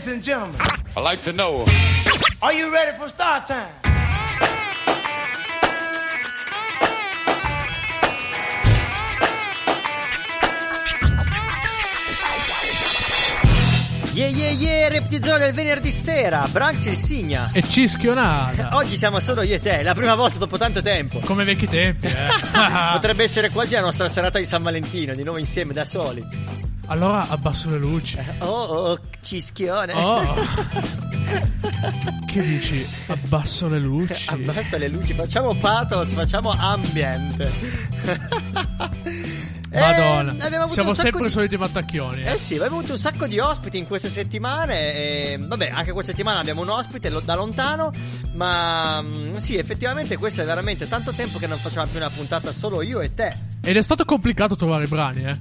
Ladies and gentlemen, I like to know. are you ready for start time? Yeah yeah yeah, reptizone del venerdì sera, Branks il Signa. E cischionata. Oggi siamo solo io e te, la prima volta dopo tanto tempo. Come vecchi tempi, eh. Potrebbe essere quasi la nostra serata di San Valentino, di nuovo insieme da soli. Allora abbasso le luci. Oh, oh, cischione. Oh. che dici? Abbasso le luci. Abbassa le luci, facciamo pathos, facciamo ambient. Madonna. Eh, avuto Siamo sempre i soliti mattacchioni. Eh sì, abbiamo avuto un sacco di ospiti in queste settimane. E, vabbè, anche questa settimana abbiamo un ospite lo- da lontano. Ma mm, sì, effettivamente questo è veramente tanto tempo che non facciamo più una puntata solo io e te. Ed è stato complicato trovare i brani, eh.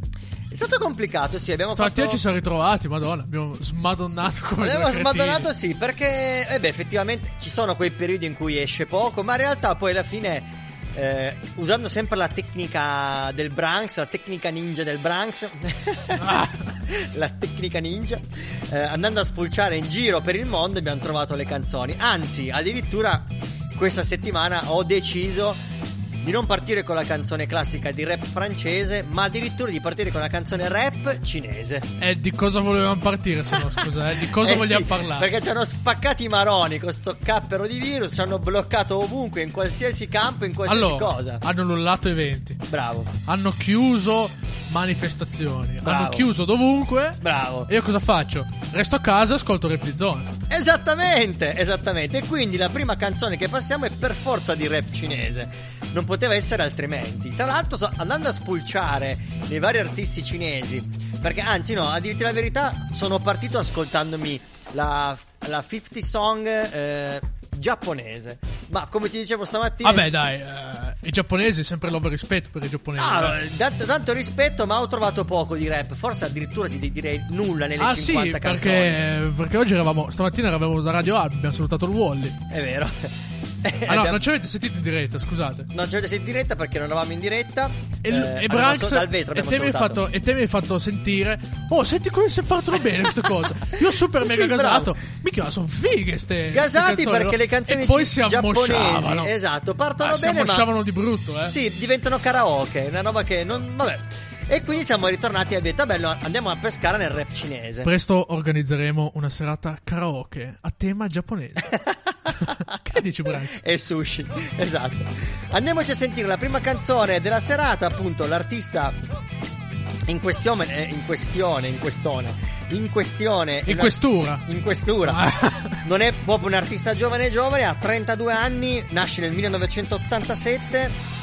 È stato complicato, sì, abbiamo Stamattina fatto... ci siamo ritrovati, madonna. Abbiamo smadonnato come Abbiamo smadonnato sì, perché eh beh, effettivamente ci sono quei periodi in cui esce poco, ma in realtà poi alla fine, eh, usando sempre la tecnica del Branks, la tecnica ninja del Branks, Ah. la tecnica ninja, eh, andando a spulciare in giro per il mondo abbiamo trovato le canzoni. Anzi, addirittura questa settimana ho deciso di non partire con la canzone classica di rap francese, ma addirittura di partire con la canzone rap cinese. Eh, di cosa volevamo partire, se no, scusa, eh? Di cosa Eh vogliamo sì, parlare? Perché ci hanno spaccati i maroni con sto cappero di virus, ci hanno bloccato ovunque, in qualsiasi campo, in qualsiasi allora, cosa. hanno annullato eventi. Bravo, Hanno chiuso manifestazioni. Bravo. Hanno chiuso dovunque. bravo. E io cosa faccio? Resto a casa e ascolto Replizzone. Esattamente, esattamente. E quindi la prima canzone che passiamo è per forza di rap cinese. Non poteva essere altrimenti. Tra l'altro, andando a spulciare nei vari artisti cinesi. Perché, anzi, no, a dirti la verità, sono partito ascoltandomi la, la 50 song eh, giapponese. Ma come ti dicevo stamattina. Vabbè, dai, eh, i giapponesi, sempre l'over rispetto per i giapponesi. Ah, tanto, tanto rispetto, ma ho trovato poco di rap. Forse addirittura ti di- direi nulla nelle Ah 50 sì, canzoni. perché, perché oggi eravamo, stamattina eravamo da Radio Albi, abbiamo salutato il Wally. È vero. Ah no, Abbiamo- non ci avete sentito in diretta, scusate. Non ci avete sentito in diretta perché non eravamo in diretta. E, Eh, e dal vetro e te, mi fatto, e te mi hai fatto sentire Oh senti come si partono bene queste cose Io super Sì, mega bravo. gasato Mica sono fighe ste Gasati ste perché le canzoni E poi si ammosciavano esatto, partono Ah, si bene, ma- ammosciavano di brutto eh Sì, diventano karaoke, una roba che non. Vabbè. E quindi siamo ritornati e abbiamo detto, bello, andiamo a pescare nel rap cinese. Presto organizzeremo una serata karaoke a tema giapponese Che dici Branks? e sushi, esatto. Andiamoci a sentire la prima canzone della serata, appunto, l'artista in questione, eh, in questione, in questone, in questione, In questura in questura. Ah. Non è proprio un artista giovane giovane, ha 32 anni, nasce nel 1987.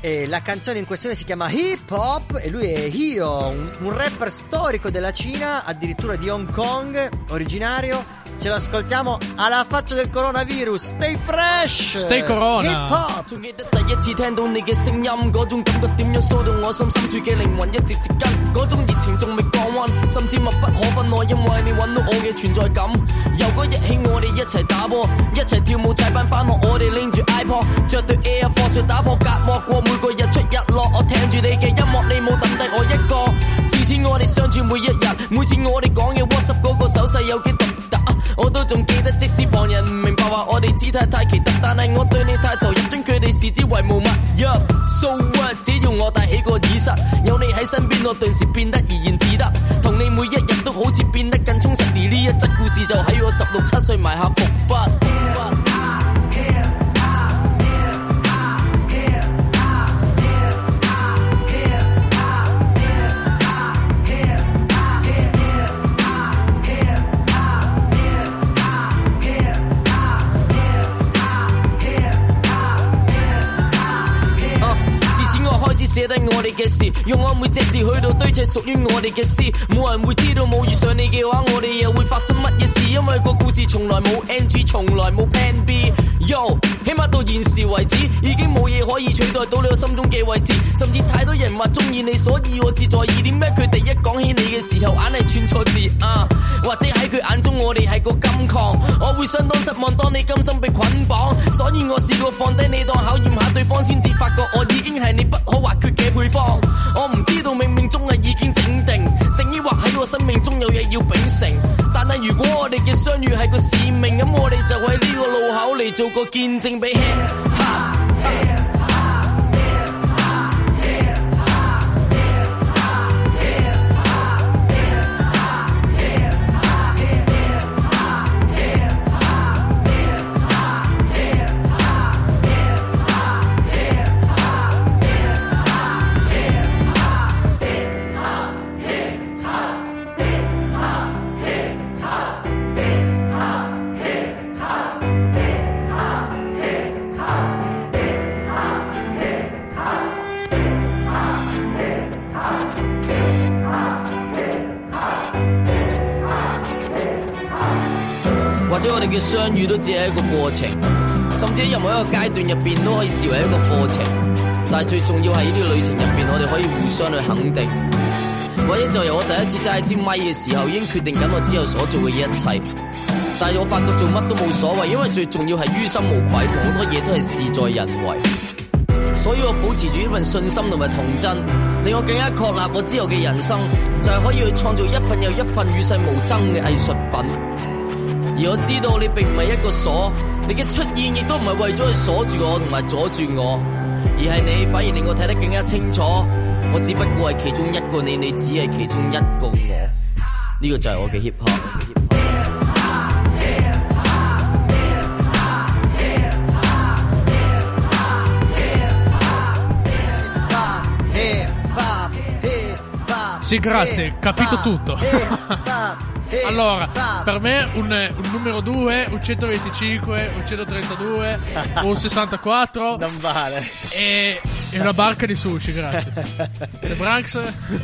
E la canzone in questione si chiama Hip Hop e lui è Hio, un, un rapper storico della Cina, addirittura di Hong Kong, originario. Ce lo ascoltiamo alla faccia del coronavirus. Stay fresh! Stay corona. Hip Hop! 仲记得第一次听到你嘅声音，嗰种感觉点样骚到我心深处嘅灵魂一直接近，嗰种热情仲未降温，甚至密不可分。我因为你揾到我嘅存在感，由嗰日起我哋一齐打波，一齐跳舞踩板返学，我哋拎住 iPod，着对 Air Force 打破隔膜，过 每個日出日落，我聽住你嘅音樂，你冇抌低我一個。自此我哋相處每一日，每次我哋講嘅 WhatsApp 嗰個手勢有幾獨特，我都仲記得，即使旁人唔明白話我哋姿態太奇特，但係我對你太投入，將佢哋視之為無物。Yup, so what？只要我帶起個耳塞，有你喺身邊，我頓時變得怡然自得，同你每一日都好似變得更充實。而呢一則故事就喺我十六七歲埋下伏筆。 никогда не 我哋嘅事，用我每隻字去到堆砌屬於我哋嘅詩。冇人會知道冇遇上你嘅話，我哋又會發生乜嘢事？因為個故事從來冇 NG，從來冇 Plan B。Yo，起碼到現時為止，已經冇嘢可以取代到你我心中嘅位置。甚至太多人話中意你，所以我自在意。點解佢哋一講起你嘅時候，硬係串錯字啊？或者喺佢眼中我哋係個金礦，我會相當失望。當你甘心被捆綁，所以我試過放低你當考驗下對方，先至發覺我已經係你不可或缺嘅配 方。我唔知道冥冥中係已經整定，定抑或喺我 生命中有嘢要秉承。但係如果我哋嘅相遇係個使命，咁我哋就喺呢個路口嚟做個見證俾 hip hop。 我哋嘅相遇都只係一個過程，甚至喺任何一個階段入邊都可以視為一個課程。但係最重要係呢啲旅程入邊，我哋可以互相去肯定。或者就由我第一次揸起支咪嘅時候，已經決定緊我之後所做嘅一切。但係我發覺做乜都冇所謂，因為最重要係於心無愧，同好多嘢都係事在人為。所以我保持住呢份信心同埋童真，令我更加確立我之後嘅人生就係可以去創造一份又一份與世無爭嘅藝術品。 而我知道你並唔係一個鎖，你嘅出現亦都唔係為咗去鎖住我同埋阻住我，而係你反而令我睇得更加清楚。我只不過係其中一個你，你只係其中一個我。呢、個就係我嘅 hip hop。 Sì, grazie, capito tutto. Allora, per me un, un numero 2, un 125, un 132, un 64 Non vale. e, e una barca di sushi, grazie. The Branks?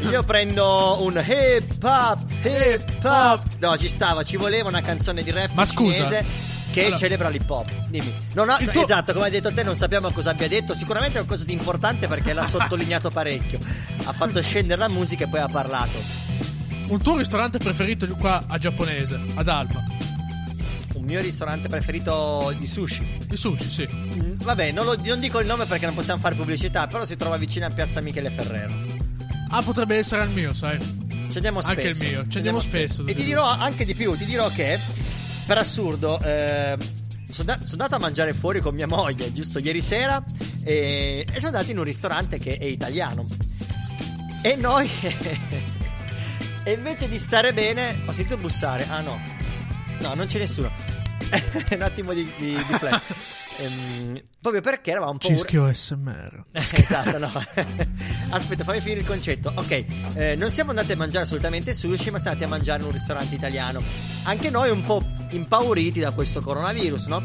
Io prendo un hip hop, hip hop. No, ci stava, ci voleva una canzone di rap Ma scusa. cinese che Allora- celebra l'hip hop. Dimmi. Non ho- tuo- Esatto, come hai detto te, non sappiamo cosa abbia detto. Sicuramente è qualcosa di importante perché l'ha sottolineato parecchio. Ha fatto scendere la musica e poi ha parlato. Un tuo ristorante preferito qua a giapponese, ad Alba? Un mio ristorante preferito di sushi. Di sushi, sì. Mm, Vabbè, non, lo- non dico il nome perché non possiamo fare pubblicità, però si trova vicino a Piazza Michele Ferrero. Ah, potrebbe essere il mio, sai. Ci andiamo spesso. Anche il mio, ci andiamo spesso, E devo ti dirò anche di più, ti dirò che per assurdo eh, sono, da- sono andato a mangiare fuori con mia moglie giusto ieri sera e, e sono andato in un ristorante che è italiano. E noi e invece di stare bene ho sentito bussare. Ah no. No, non c'è nessuno. un attimo di, di, di flash. Ehm, proprio perché eravamo un po' Cischio SMR. esatto, no. Aspetta, fammi finire il concetto. Ok, eh, non siamo andati a mangiare assolutamente sushi, ma siamo andati a mangiare in un ristorante italiano. Anche noi un po' impauriti da questo coronavirus, no?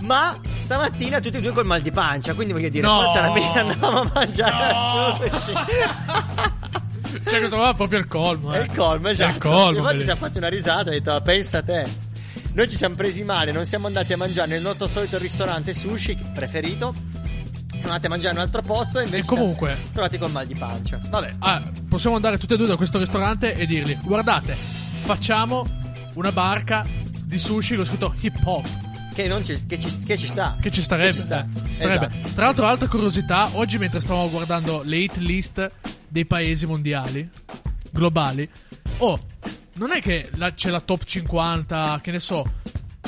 Ma stamattina tutti e due col mal di pancia, quindi voglio dire, No. forse alla fine andavamo a mangiare No. sushi. Cioè, questo qua è proprio il colmo, È eh. il colmo, È esatto. il colmo. Infatti ci ha fatto una risata e ha detto, "Ah, pensa a te. Noi ci siamo presi male, non siamo andati a mangiare nel nostro solito ristorante sushi preferito. Siamo andati a mangiare in un altro posto e invece E comunque- siamo trovati col mal di pancia. Vabbè. Ah, possiamo andare tutti e due da questo ristorante e dirgli: Guardate, facciamo una barca di sushi con scritto hip hop. Che, non ci, che, ci, che ci sta. Che ci starebbe. Che ci sta. eh, starebbe. Esatto. Tra l'altro, altra curiosità: oggi, mentre stavamo guardando le hit list dei paesi mondiali, globali, oh, non è che la- c'è la top 50, che ne so,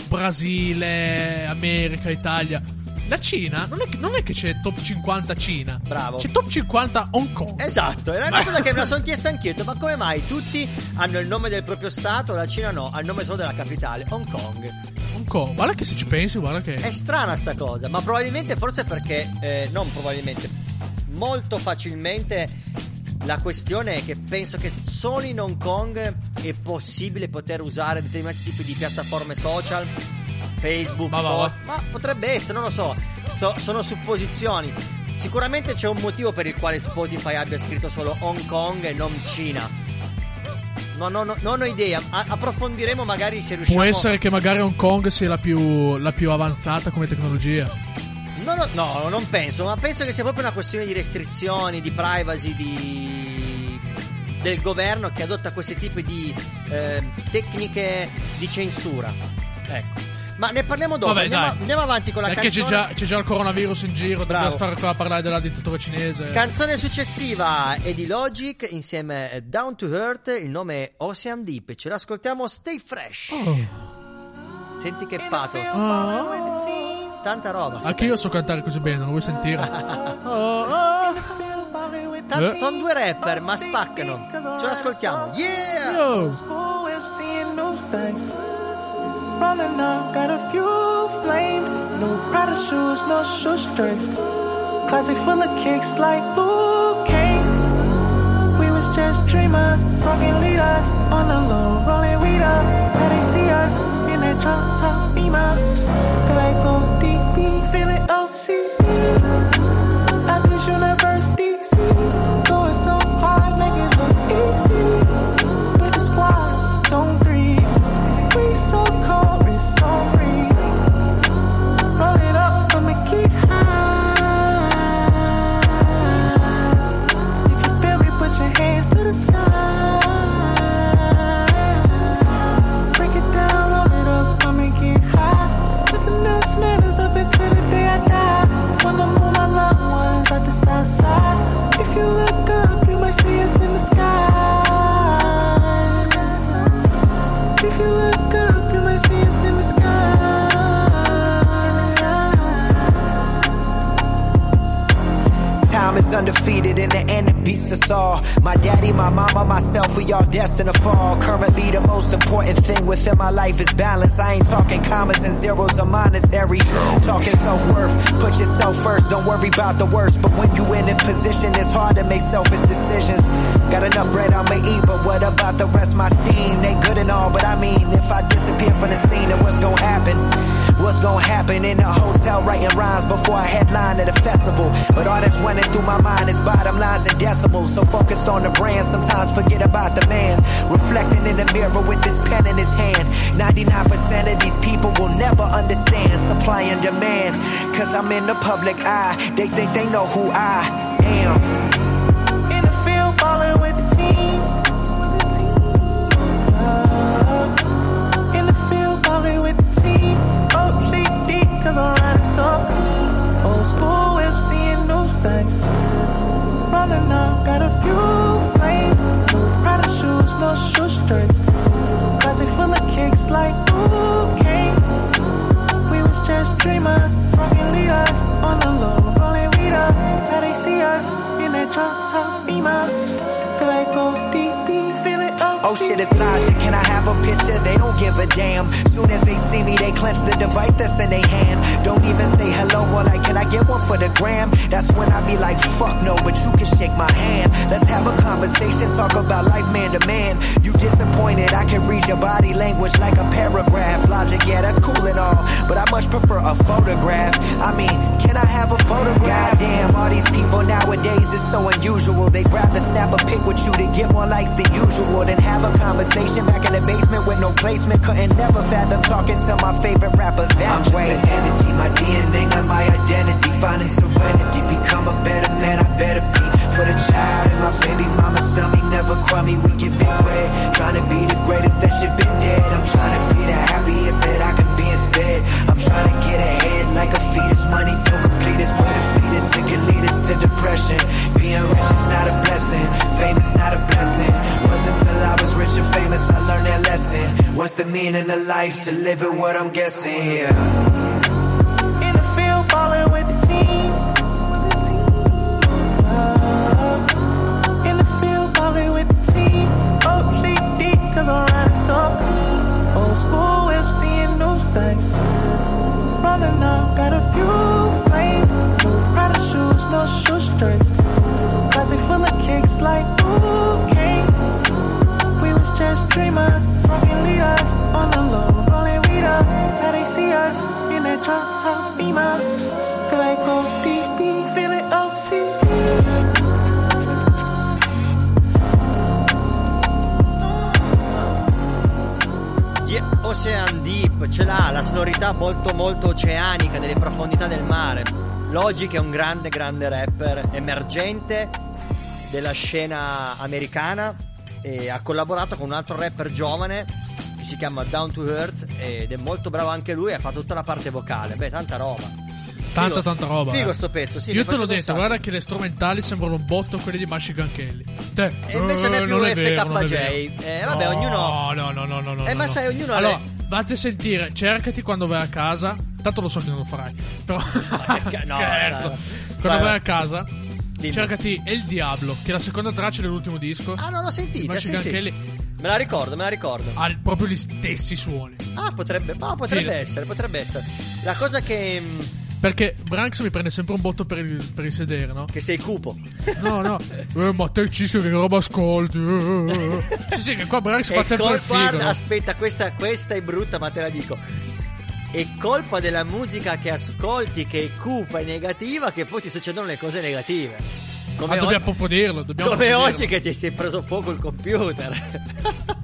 Brasile, America, Italia. La Cina, non è, che, non è che c'è top 50 Cina. Bravo. C'è top 50 Hong Kong. Esatto, era una cosa che me la sono chiesta anch'io. Ma come mai tutti hanno il nome del proprio stato, la Cina no, ha il nome solo della capitale, Hong Kong. Hong Kong. Guarda che se ci pensi, guarda che. È strana sta cosa, ma probabilmente forse perché, eh, non probabilmente, molto facilmente la questione è che penso che solo in Hong Kong è possibile poter usare determinati tipi di piattaforme social, Facebook, Ma fo- va. ma potrebbe essere, non lo so, Sto- sono supposizioni. Sicuramente c'è un motivo per il quale Spotify abbia scritto solo Hong Kong e non Cina. No, no, no, non ho idea. A- approfondiremo magari se riusciamo Può essere che magari Hong Kong sia la più, la più avanzata come tecnologia. No, no, no, non penso, ma penso che sia proprio una questione di restrizioni, di privacy, di... del governo che adotta questi tipi di eh, tecniche di censura. Ecco. Ma ne parliamo dopo. Vabbè, andiamo, dai. andiamo avanti con la Perché canzone. c'è già, c'è già il coronavirus in giro, Bravo. dobbiamo stare qua a parlare della dittatura cinese. Canzone successiva è di Logic insieme a Down to Earth, il nome è Ocean Deep. Ce l'ascoltiamo Stay Fresh. Oh. Senti che pathos. Oh. Tanta roba. Anche io so cantare così bene, lo vuoi sentire? Oh, oh. Tanto- Eh. sono due rapper, ma spaccano. Ce l'ascoltiamo. Yeah! Yo. Rolling up, got a few flamed. New Prada shoes, no shoestrings. Closet full of kicks like Kane. We was just dreamers, rocking leaders on the low, rolling weed up. Now they see us in that drop top beamer. Feel like ODB, feeling OCD. At this university, going Undefeated in the end it beats us all. My daddy, my mama, myself, we all destined to fall. Currently the most important thing within my life is balance. I ain't talking commas and zeros or monetary. Talking self-worth, put yourself first, don't worry about the worst. But when you in this position, it's hard to make selfish decisions. Got enough bread I'ma eat, but what about the rest my team? They good and all, but I mean, if I disappear from the scene, then what's gonna happen? What's gonna happen in the hotel writing rhymes before I headline at a festival? But all that's running through my mind is bottom lines and decimals. So focused on the brand, sometimes forget about the man. Reflecting in the mirror with his pen in his hand. 99% of these people will never understand supply and demand. Cause I'm in the public eye. They think they know who I am. Things. Rolling up, got a few flames. Prada shoes, no shoestrings. Closet full of kicks like Kane. We was just dreamers, rocking leaders on the low, rolling weed up. Now they see us in that drop top beamer. Feel like ODB, feel. Oh shit, it's logic. Can I have a picture? They don't give a damn. Soon as they see me, they clench the device that's in their hand. Don't even say hello or like, can I get one for the gram? That's when I be like, fuck no, but you can shake my hand. Let's have a conversation, talk about life man to man. You disappointed, I can read your body language like a paragraph. Logic, yeah, that's cool and all, but I much prefer a photograph. I mean, can I have a photograph? Goddamn, all these people nowadays is so unusual. They'd rather snap a pic with you to get more likes than usual than have a conversation back in the basement with no placement. Couldn't never fathom talking to my favorite rapper that I'm just way. an entity, my DNA, not my identity. Finding serenity, become a better man, I better be. For the child and my baby mama's stomach, never crummy, we get big bread. Trying to be the greatest that shit been dead. I'm trying to be the happiest that I can instead. I'm trying to get ahead like a fetus. Money don't complete us, a fetus. It can lead us to depression. Being rich is not a blessing, fame is not a blessing. Wasn't till I was rich and famous, I learned that lesson. What's the meaning of life? To live it, what I'm guessing, yeah. Shoestrings. Closet full of kicks like Kane. We was just dreamers, rocking leaders on the low, rolling weed up. Now they see us in that drop top beamer. Feel like ODB, feel it OCD. Ocean Deep ce l'ha la sonorità molto molto oceanica delle profondità del mare. Logic è un grande grande rapper emergente della scena americana e ha collaborato con un altro rapper giovane che si chiama Down to Earth ed è molto bravo anche lui, ha fatto tutta la parte vocale. Beh, tanta roba. Tanta, Figo- tanta roba. Figo eh. sto pezzo, sì. Io te l'ho detto, guarda che le strumentali sembrano un botto quelli di Michigan Kelly. Te, E invece a me eh, più è è FKJ. Eh, vabbè, no, ognuno- No, no, no, no, no. Eh, ma no. sai, ognuno ha Allora, le- vatti a sentire, cercati quando vai a casa. Tanto lo so che non lo farai. Però. no, Scherzo. no, no. Quando Vai, a casa. Dimmi. Cercati El Diablo, che è la seconda traccia dell'ultimo disco. Ah, non l'ho sentita, sì, sì. Me la ricordo, me la ricordo. ha proprio gli stessi suoni. Ah, potrebbe, no, potrebbe Sì. essere, potrebbe essere. La cosa che, mm, Perché Branks mi prende sempre un botto per il, per il sedere, no? che sei cupo. No, no. Eh, ma te il cischio che roba ascolti? Eh, eh, eh. sì, sì, che qua Branks fa sempre col- il figo. guarda, no? aspetta, questa, questa è brutta, ma te la dico. È colpa della musica che ascolti che è cupa e negativa che poi ti succedono le cose negative. Ma Come, dobbiamo oggi, proprio dirlo, dobbiamo come proprio oggi dirlo. che ti sei preso fuoco il computer.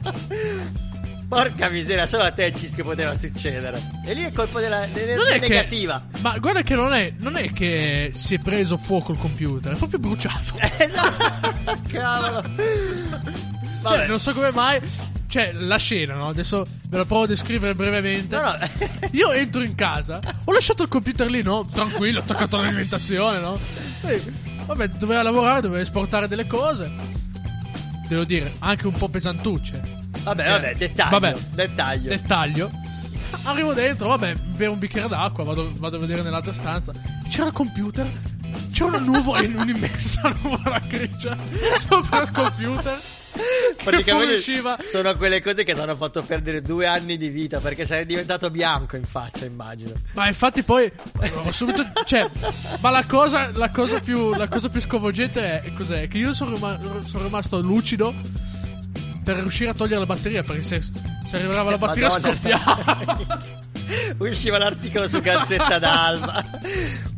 Porca miseria, solo a te Cis che poteva succedere. E lì è colpa della, dell'energia è che, negativa. ma guarda che non è, non è che si è preso fuoco il computer, è proprio bruciato. Esatto, cavolo. Cioè, Vabbè. non so come mai. Cioè, la scena, no? Adesso ve la provo a descrivere brevemente. No, no. Io entro in casa, ho lasciato il computer lì, no? Tranquillo, attaccato all'alimentazione, no? E, vabbè, doveva lavorare, doveva esportare delle cose. Devo dire, anche un po' pesantucce. Vabbè, Eh, vabbè, dettaglio. vabbè. Dettaglio. Dettaglio. Arrivo dentro, vabbè, bevo un bicchiere d'acqua, vado, vado a vedere nell'altra stanza. C'era il computer, c'era una nuvola, un'immensa nuvola grigia sopra il computer. Praticamente sono quelle cose che ti hanno fatto perdere due anni di vita perché sei diventato bianco in faccia, immagino. Ma infatti poi ho subito cioè ma la cosa la cosa più la cosa più sconvolgente è cos'è? Che io sono, rima- sono rimasto lucido per riuscire a togliere la batteria perché se, se arrivava la batteria Madonna. scoppiava. Usciva l'articolo su Gazzetta d'Alba.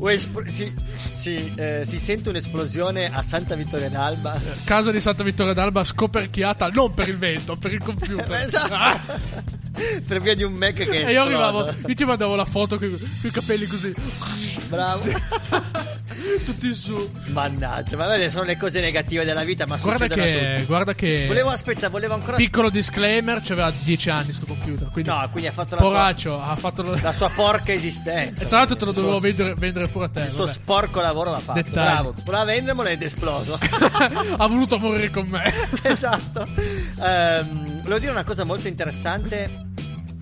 Espl- si, si, eh, si sente un'esplosione a Santa Vittoria d'Alba. Casa di Santa Vittoria d'Alba scoperchiata non per il vento, per il computer. Esatto. Per via di un Mac che è e io arrivavo, io ti mandavo la foto con i capelli così, Bravo. tutti su. Mannaggia, ma vedi, sono le cose negative della vita, ma Guarda che, guarda che. Volevo, aspetta, volevo ancora... Piccolo disclaimer, c'aveva 10 anni sto computer. Quindi, No, quindi ha fatto la sua, poraccio, ha fatto lo- la sua porca esistenza. E tra l'altro te lo dovevo suo- vendere, vendere pure a te. Il suo vabbè. sporco lavoro l'ha fatto. Dettagli. Bravo. Voleva vendermelo ed è esploso. ha voluto morire con me. esatto. Ehm, volevo dire una cosa molto interessante.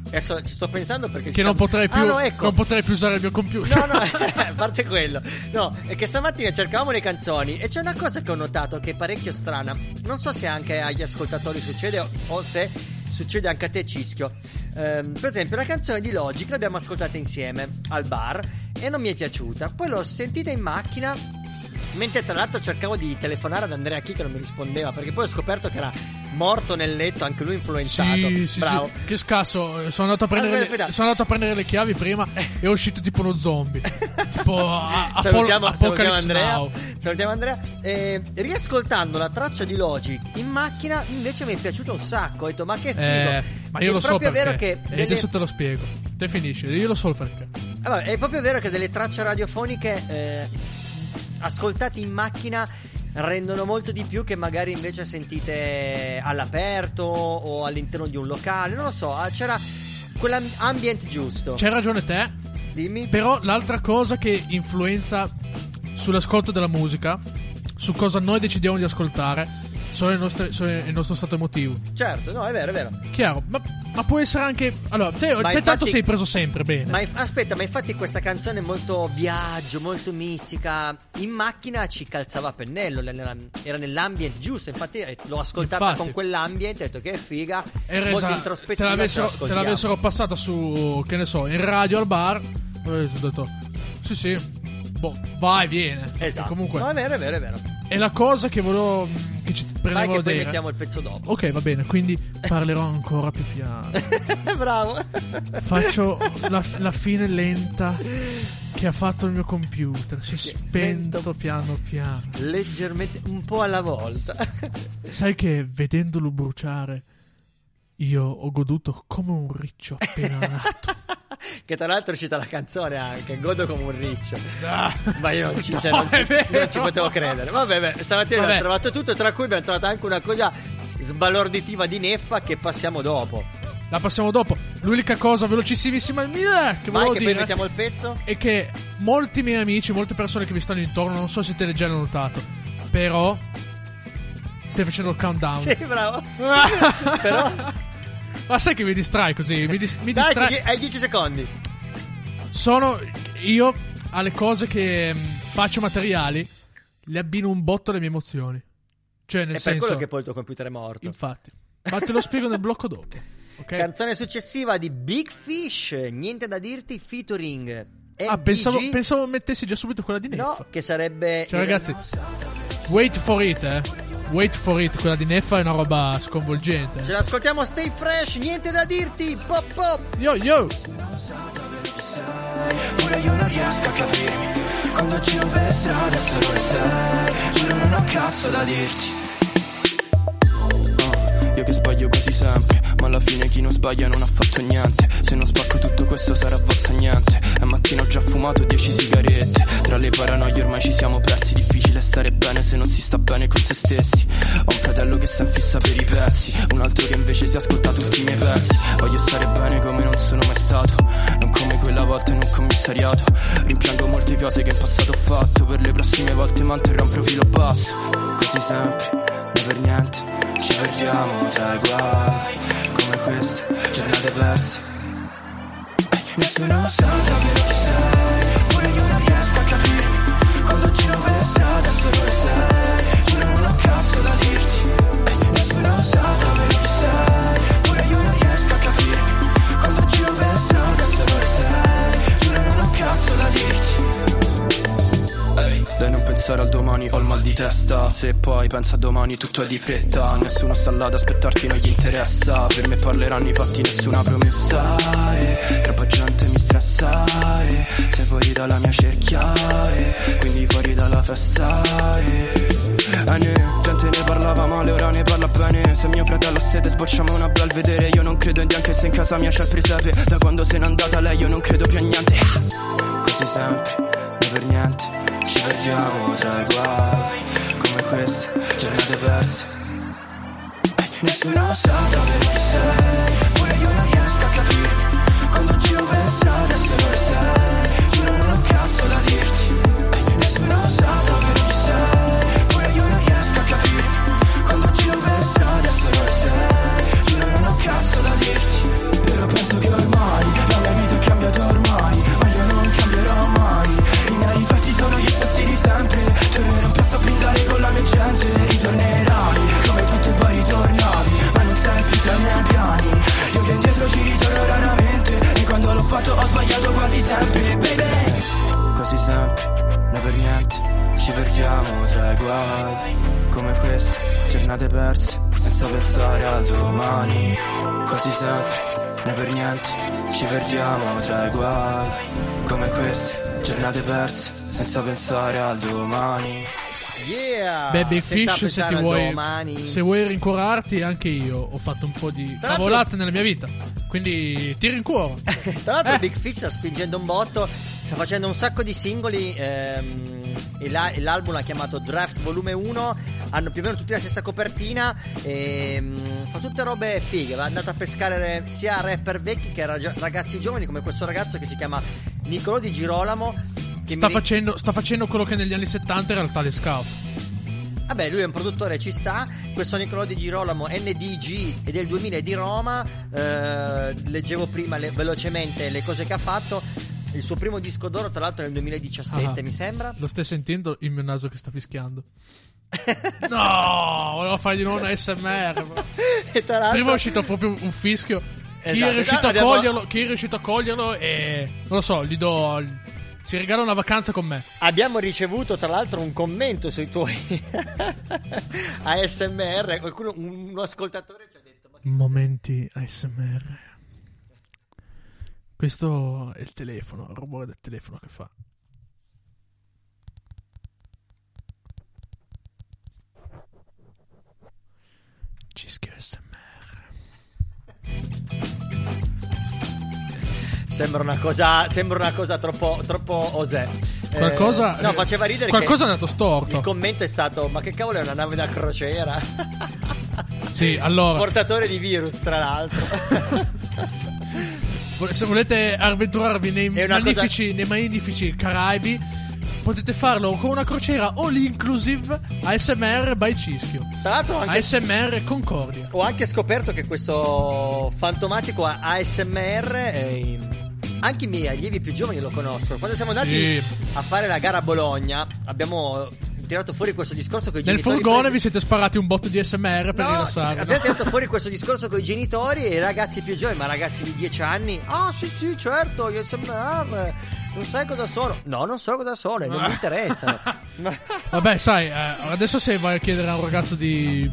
Adesso ci sto pensando perché. che ci non siamo- potrei, più, Ah, no, ecco. non potrei più usare il mio computer. No, no, a parte quello. No, è che stamattina cercavamo le canzoni e c'è una cosa che ho notato che è parecchio strana. Non so se anche agli ascoltatori succede o, se succede anche a te, Cischio. Ehm, per esempio, la canzone di Logic l'abbiamo ascoltata insieme al bar e non mi è piaciuta. Poi l'ho sentita in macchina. Mentre tra l'altro cercavo di telefonare ad Andrea Chi che non mi rispondeva perché poi ho scoperto che era morto nel letto, anche lui influenzato. Sì, sì, Bravo. sì. Che scasso. eh, Sono andato, a prendere Aspetta, le, aspetta. sono andato a prendere le chiavi prima e è uscito tipo uno zombie. tipo a, a salutiamo, Apol- salutiamo Andrea. Now. Salutiamo Andrea. Eh, riascoltando la traccia di Logic in macchina, invece mi è piaciuto un sacco. Ho detto, ma che figo! Eh, ma io è lo so proprio perché. vero che. E adesso te lo spiego. Te finisci, io lo so il perché. Ah, vabbè, è proprio vero che delle tracce radiofoniche eh, ascoltate in macchina rendono molto di più che magari invece sentite all'aperto o all'interno di un locale. Non lo so, ah, c'era quell'ambient giusto. C'hai ragione te, Dimmi. Però l'altra cosa che influenza sull'ascolto della musica, su cosa noi decidiamo di ascoltare, sono, le nostre- sono il nostro stato emotivo. Certo, no, è vero, è vero. Chiaro, ma, ma può essere anche. Allora, te, te infatti- tanto sei preso sempre bene. Ma aspetta, ma infatti questa canzone è molto viaggio, molto mistica. In macchina ci calzava a pennello, era nell'ambient giusto. Infatti eh, l'ho ascoltata Infatti. con quell'ambient, ho detto che è figa. Era molto esa- te introspettiva. ce l'avessero, te l'avessero passata su, che ne so, in radio al bar. ho detto, sì, sì. Boh, vai, viene. Esatto. E comunque, No, è vero, è vero, è vero. è la cosa che volevo. mh, che ci Vai prendevo che a poi dire. mettiamo il pezzo dopo. Ok, va bene, quindi parlerò ancora più piano. Bravo. Faccio la, la fine lenta che ha fatto il mio computer. Si è spento lento. piano piano. Leggermente, un po' alla volta. Sai che vedendolo bruciare, io ho goduto come un riccio appena nato. che tra l'altro è uscita la canzone anche. Godo come un riccio. Ah, Ma io non ci, cioè, No, non ci- non ci potevo credere. Vabbè, beh, stamattina abbiamo trovato tutto, tra cui abbiamo trovato anche una cosa sbalorditiva di Neffa che passiamo dopo. la passiamo dopo. L'unica cosa velocissimissima mia, che Vai volevo che poi dire mettiamo il pezzo. è che molti miei amici, molte persone che mi stanno intorno, non so se te l'hai già notato, però stai facendo il countdown. Sì, bravo. Però Ma sai che mi distrai così? Mi, dis- mi dai, distrai. hai 10 secondi. Sono io alle cose che mh, faccio materiali, le abbino un botto alle mie emozioni. Cioè, nel È per senso. quello che poi il tuo computer è morto. Infatti. Ma te lo spiego nel blocco dopo. Ok? Canzone successiva di Big Fish, niente da dirti, featuring ah, MBG. pensavo, pensavo mettessi già subito quella di Neffa. No, che sarebbe... Cioè, ragazzi, wait for it, eh. Wait for it, quella di Neffa è una roba sconvolgente. Ce l'ascoltiamo Stay Fresh, niente da dirti, pop pop. Yo, yo! Ora io non riesco a capirmi Quando giro per strada solo sei Giuro non ho cazzo da dirti Io che sbaglio quasi sempre, ma alla fine chi non sbaglia non ha fatto niente. Se non spacco tutto questo sarà niente. È mattino ho già fumato 10 sigarette. Tra le paranoie ormai ci siamo persi. Difficile stare bene se non si sta bene con se stessi. Ho un fratello che sta in fissa per i pezzi. Un altro che invece si ascolta tutti i miei pezzi. Voglio stare bene come non sono mai stato. Non come quella volta in un commissariato. Rimpiango molte cose che in passato ho fatto. Per le prossime volte manterrò un profilo basso. Così sempre, né per niente. Ci perdiamo tra i guai Come queste giornate perse Nessuno sa davvero chi sei pensare al domani, ho il mal di testa. Se poi pensa a domani tutto è di fretta. Nessuno sta là ad aspettarti, non gli interessa. Per me parleranno i fatti, nessuna promessa e Troppa gente mi stressa e Sei fuori dalla mia cerchia e Quindi fuori dalla festa e Eh, ne, gente ne parlava male, ora ne parla bene. Se mio fratello ha sete sbocciamo una bel vedere. Io non credo in anche se in casa mia c'è il presepe. Da quando se n'è andata lei io non credo più a niente. Così sempre, né per niente ci perdiamo tra i guai Come queste giornate perse Nessuno sa davvero chi sei Ora io non riesco a capirmi Quando giro per strada solo le sempre Baby. Così sempre, né per niente Ci perdiamo tra i guai. Come queste giornate perse Senza pensare al domani. Così sempre, né per niente Ci perdiamo tra i guai. Come queste giornate perse Senza pensare al domani Yeah. Beh, Big Fish, se ti vuoi. domani. Se vuoi rincuorarti, anche io ho fatto un po' di Tra cavolate nella mia vita. Quindi ti rincuoro. Tra l'altro Eh. Big Fish sta spingendo un botto, sta facendo un sacco di singoli ehm, e, la- e l'album l'ha chiamato Draft Volume 1, hanno più o meno tutti la stessa copertina e mm, fa tutte robe fighe, va andata a pescare sia rapper vecchi che rag- ragazzi giovani come questo ragazzo che si chiama Niccolò Di Girolamo. Sta mi facendo, sta facendo quello che negli anni 70 era il tale scout. Vabbè, lui è un produttore, ci sta. Questo Niccolò Di Girolamo, NDG, è del 2000 di Roma. Eh, leggevo prima le- velocemente le cose che ha fatto. Il suo primo disco d'oro, tra l'altro, nel 2017, Ah. mi sembra. Lo stai sentendo il mio naso che sta fischiando? No, volevo fargli una SMR. Prima è uscito proprio un fischio. Chi, Esatto, è riuscito a abbiamo- coglierlo, chi è riuscito a coglierlo e non lo so, gli do si regala una vacanza con me. abbiamo ricevuto, tra l'altro, un commento sui tuoi ASMR. Qualcuno, un, ascoltatore ci ha detto: Ma che Momenti ASMR. Questo è il telefono, il rumore del telefono che fa. Cischio ASMR. Sembra una cosa, sembra una cosa troppo, troppo osè. Eh, Qualcosa, no, faceva ridere. Qualcosa è andato storto. Il commento è stato: Ma che cavolo è una nave da crociera? Sì, allora. Portatore di virus, tra l'altro. se volete avventurarvi nei È magnifici, nei magnifici Caraibi, potete farlo con una crociera all inclusive ASMR by Cischio. Tra l'altro anche ASMR Concordia. Ho anche scoperto che questo fantomatico ASMR, eh, anche i miei allievi più giovani lo conoscono. Quando siamo andati Sì. a fare la gara a Bologna, abbiamo tirato fuori questo discorso con i Nel genitori. furgone presi- vi siete sparati un botto di SMR per No, rilassarvi. abbiamo no? tirato fuori questo discorso con i genitori e i ragazzi più giovani, ma ragazzi di 10 anni. Ah, sì, sì, certo, gli SMR. Non sai cosa sono? No, non so cosa sono non mi interessano. Vabbè, sai, eh, adesso se vai a chiedere a un ragazzo di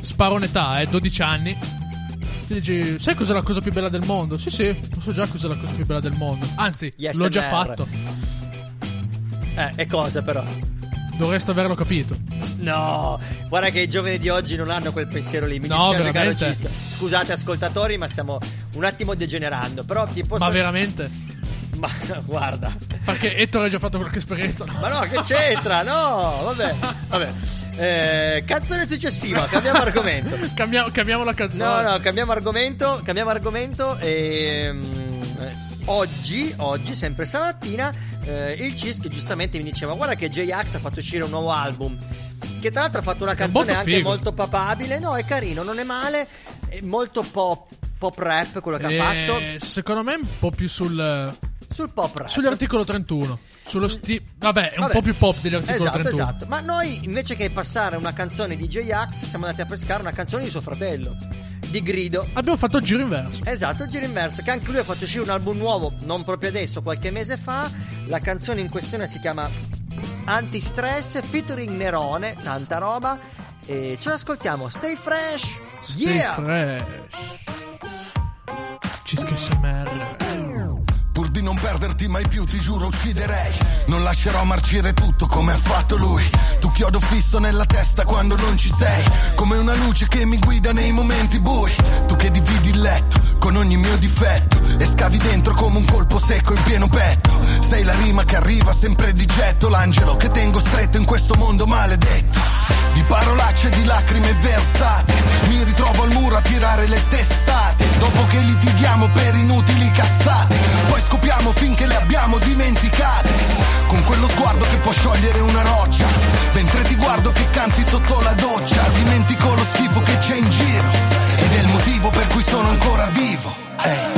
sparonetà, eh, 12 anni, ti dici, sai cos'è la cosa più bella del mondo? Sì, sì, lo so già cos'è la cosa più bella del mondo. Anzi, Gli l'ho già fatto. eh, e cosa però? Dovreste averlo capito. No, guarda che i giovani di oggi non hanno quel pensiero lì. Mi No, dispiace, caro veramente? Cisco. Scusate, ascoltatori, ma stiamo un attimo degenerando. Però ti posso. Ma veramente? Ma guarda. Perché Ettore ha già fatto qualche esperienza. no? Ma no, che c'entra? No, vabbè. Vabbè. Eh, canzone successiva, cambiamo argomento. Cambiamo, cambiamo la No, canzone. no, cambiamo argomento. Cambiamo argomento. E. mm, eh, oggi, oggi, sempre stamattina, eh, il CISC giustamente mi diceva: Guarda che J-Ax ha fatto uscire un nuovo album. Che tra l'altro ha fatto una canzone molto anche figo. molto papabile. No, è carino, non è male. È molto pop, pop rap quello che ha fatto. Eh, secondo me è un po' più sul Sul pop rap. sull'articolo 31. Sullo sti- Vabbè, è un Vabbè. po' più pop dell'articolo esatto, 31. Esatto, ma noi invece che passare una canzone di J-Ax siamo andati a pescare una canzone di suo fratello, di Grido. Abbiamo fatto il giro inverso. Esatto, il giro inverso, che anche lui ha fatto uscire un album nuovo, non proprio adesso, qualche mese fa. La canzone in questione si chiama Antistress, featuring Nerone, tanta roba. E ce l'ascoltiamo, stay fresh! Stay yeah! fresh. Cisco SMR. Non perderti mai più, ti giuro, ucciderei. Non lascerò marcire tutto come ha fatto lui. Tu chiodo fisso nella testa quando non ci sei. Come una luce che mi guida nei momenti bui. Tu che dividi il letto con ogni mio difetto. E scavi dentro come un colpo secco in pieno petto. Sei la rima che arriva sempre di getto. L'angelo che tengo stretto in questo mondo maledetto. Di parolacce di lacrime versate. Mi ritrovo al muro a tirare le testate. Dopo che litighiamo per inutili cazzate. Poi scopiamo finché le abbiamo dimenticate. Con quello sguardo che può sciogliere una roccia. Mentre ti guardo che canti sotto la doccia. Dimentico lo schifo che c'è in giro. Ed è il motivo per cui sono ancora vivo. Ehi,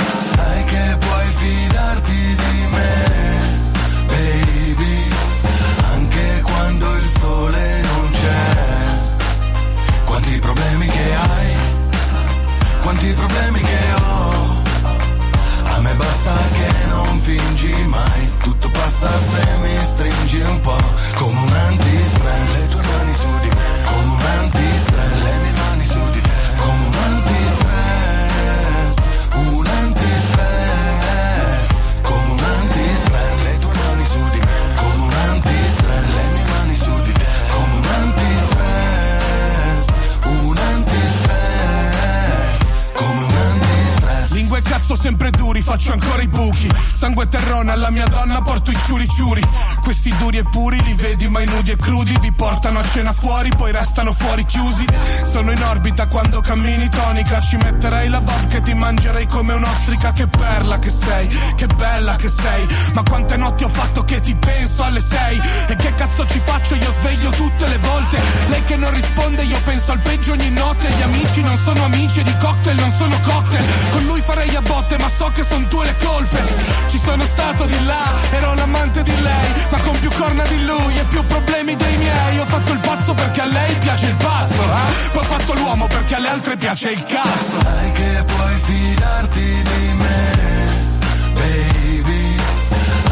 porto i ciuri ciuri. Questi duri e puri li vedi mai nudi e crudi. Vi portano a cena fuori, poi restano fuori chiusi. Sono in orbita quando cammini tonica. Ci metterei la vodka e ti mangerei come un'ostrica. Che perla che sei, che bella che sei. Ma quante notti ho fatto che ti penso alle sei. E che cazzo ci faccio? Io sveglio tutte le volte. Lei che non risponde, io penso al peggio ogni notte. Gli amici non sono amici e di cocktail non sono cocktail. Con lui farei a botte, ma so che sono tue le colpe. Ci sono stato di là, ero l'amante di lei, ma con più corna di lui e più problemi dei miei. Ho fatto il pazzo perché a lei piace il pazzo, eh? Poi ho fatto l'uomo perché alle altre piace il cazzo. Sai che puoi fidarti di me, baby,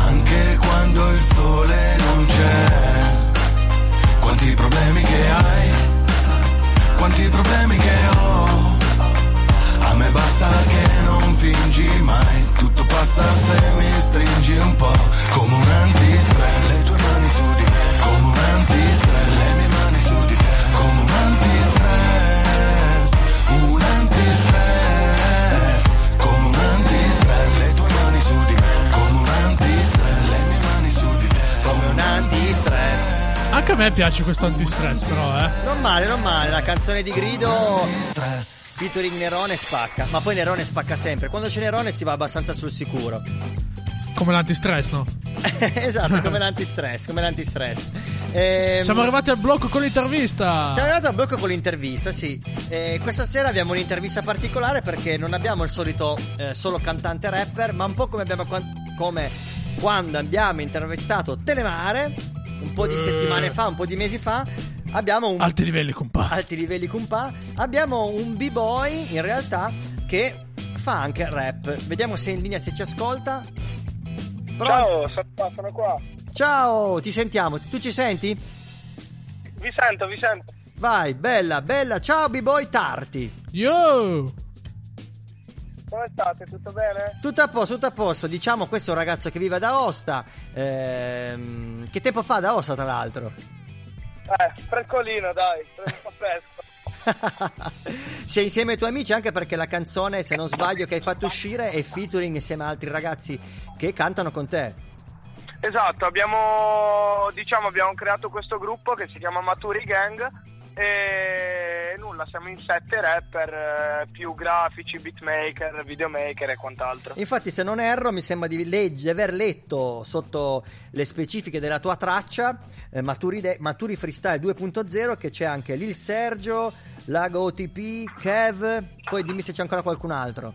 anche quando il sole non c'è. Quanti problemi che hai, quanti problemi che ho. A me basta che fingi mai, tutto passa se mi stringi un po'. Come un antistress, le tue mani su di me. Come un antistress, le mie mani su di te. Come un antistress, un antistress. Come un antistress, le tue mani su di me. Come un antistress, le mie mani su di te. Come un antistress. Anche a me piace questo antistress, però, eh. Non male, non male, la canzone di Grido. Stress. Featuring Nerone spacca, ma poi Nerone spacca sempre. Quando c'è Nerone si va abbastanza sul sicuro. Come l'antistress, no? esatto, come l'antistress, come l'antistress. Ehm, Siamo arrivati al blocco con l'intervista. Siamo arrivati al blocco con l'intervista, sì. Eh, questa sera abbiamo un'intervista particolare perché non abbiamo il solito eh, solo cantante rapper, ma un po' come, abbiamo, come quando abbiamo intervistato Telemare un po' di Eh. settimane fa, un po' di mesi fa. Abbiamo un Alti livelli, compa. alti livelli compa. Abbiamo un b-boy in realtà che fa anche rap. Vediamo se è in linea se ci ascolta. Pronto? Ciao, sono qua, sono qua. Ciao, ti sentiamo. Tu ci senti? Vi sento, vi sento. Vai, bella, bella. Ciao b-boy Tarti. Yo! Come state? Tutto bene? Tutto a posto, tutto a posto. Diciamo, questo è un ragazzo che vive ad Aosta. Ehm, che tempo fa ad Aosta, tra l'altro? Eh, frescolino, dai. Sei insieme ai tuoi amici anche perché la canzone, se non sbaglio, che hai fatto uscire è featuring insieme a altri ragazzi che cantano con te. Esatto, abbiamo, diciamo, abbiamo creato questo gruppo che si chiama Maturi Gang e nulla, siamo in sette rapper, eh, più grafici, beatmaker, videomaker e quant'altro. Infatti, se non erro, mi sembra di, legge- di aver letto sotto le specifiche della tua traccia eh, Maturi, De- Maturi Freestyle 2.0 che c'è anche Lil Sergio, Lago OTP, Kev, poi dimmi se c'è ancora qualcun altro.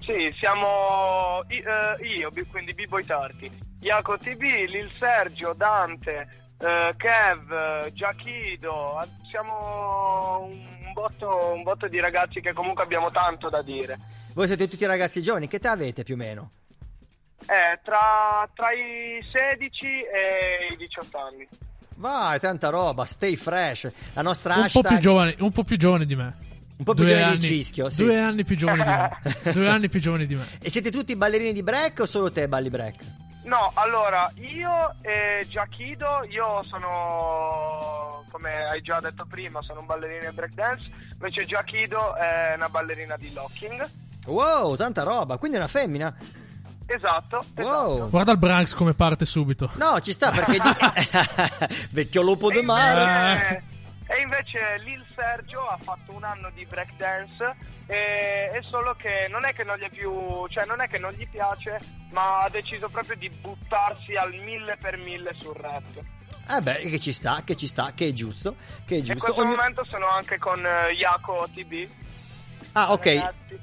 Sì, siamo eh, io, quindi B-Boy Tarti, Iaco TB, Lil Sergio, Dante, eh, Kev, Giachido, eh, siamo un botto, un botto di ragazzi che comunque abbiamo tanto da dire. Voi siete tutti ragazzi giovani, che età avete più o meno? Eh, tra, tra i 16 e i 18 anni. Vai, tanta roba, stay fresh. La nostra Un po' hashtag più giovane, un po' più giovane di me. Un po' più Due giovane di anni- Cischio, sì. Due anni più giovani di me. Due anni più giovani di me. E siete tutti ballerini di break o solo te balli break? No, allora, io e Giachido, io sono, come hai già detto prima, sono un ballerino di breakdance, invece Giachido è una ballerina di locking. Wow, tanta roba, quindi è una femmina? Esatto, Wow. Guarda il Branks come parte subito. No, ci sta perché di... vecchio lupo E del mare. E invece Lil Sergio ha fatto un anno di breakdance e è solo che non è che non gli è più, cioè non è che non gli piace, ma ha deciso proprio di buttarsi al mille per mille sul rap. Eh beh, che ci sta, che ci sta, che è giusto, che è In giusto. questo Ogni- momento sono anche con eh, Iaco TB. Ah, ok. Ragazzi.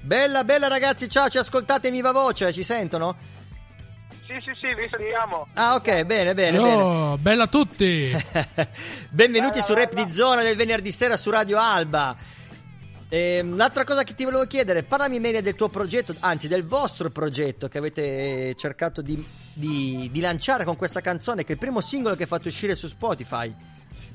Bella, bella ragazzi, ciao, ci ascoltate viva voce, ci sentono? Sì, sì, sì, vi sentiamo. Ah, ok, bene, bene, bene. Yo, bella a tutti. Benvenuti Bella, su Rap bella. di Zona del venerdì sera su Radio Alba. Ehm, L'altra cosa che ti volevo chiedere, parlami meglio del tuo progetto, anzi del vostro progetto che avete cercato di, di- di lanciare con questa canzone, che è il primo singolo che fate uscire su Spotify.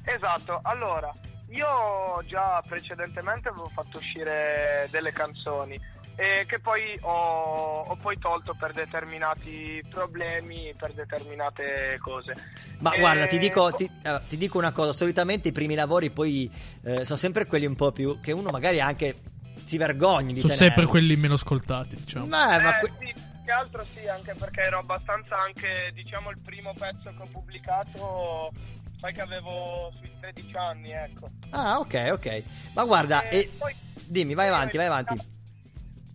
Esatto, allora, io già precedentemente avevo fatto uscire delle canzoni e che poi ho, ho poi tolto per determinati problemi, per determinate cose. Ma E- guarda, ti dico, ti, eh, ti dico una cosa, solitamente i primi lavori poi eh, sono sempre quelli un po' più che uno magari anche si vergogna di Sono tenerli. sempre quelli meno ascoltati, diciamo. Eh, ma Eh, que- sì, più che altro sì, anche perché ero abbastanza anche, diciamo, il primo pezzo che ho pubblicato, sai che avevo sui 13 anni, ecco. Ah, ok, ok. Ma guarda, E e- poi- dimmi, vai ho avanti, vai avanti.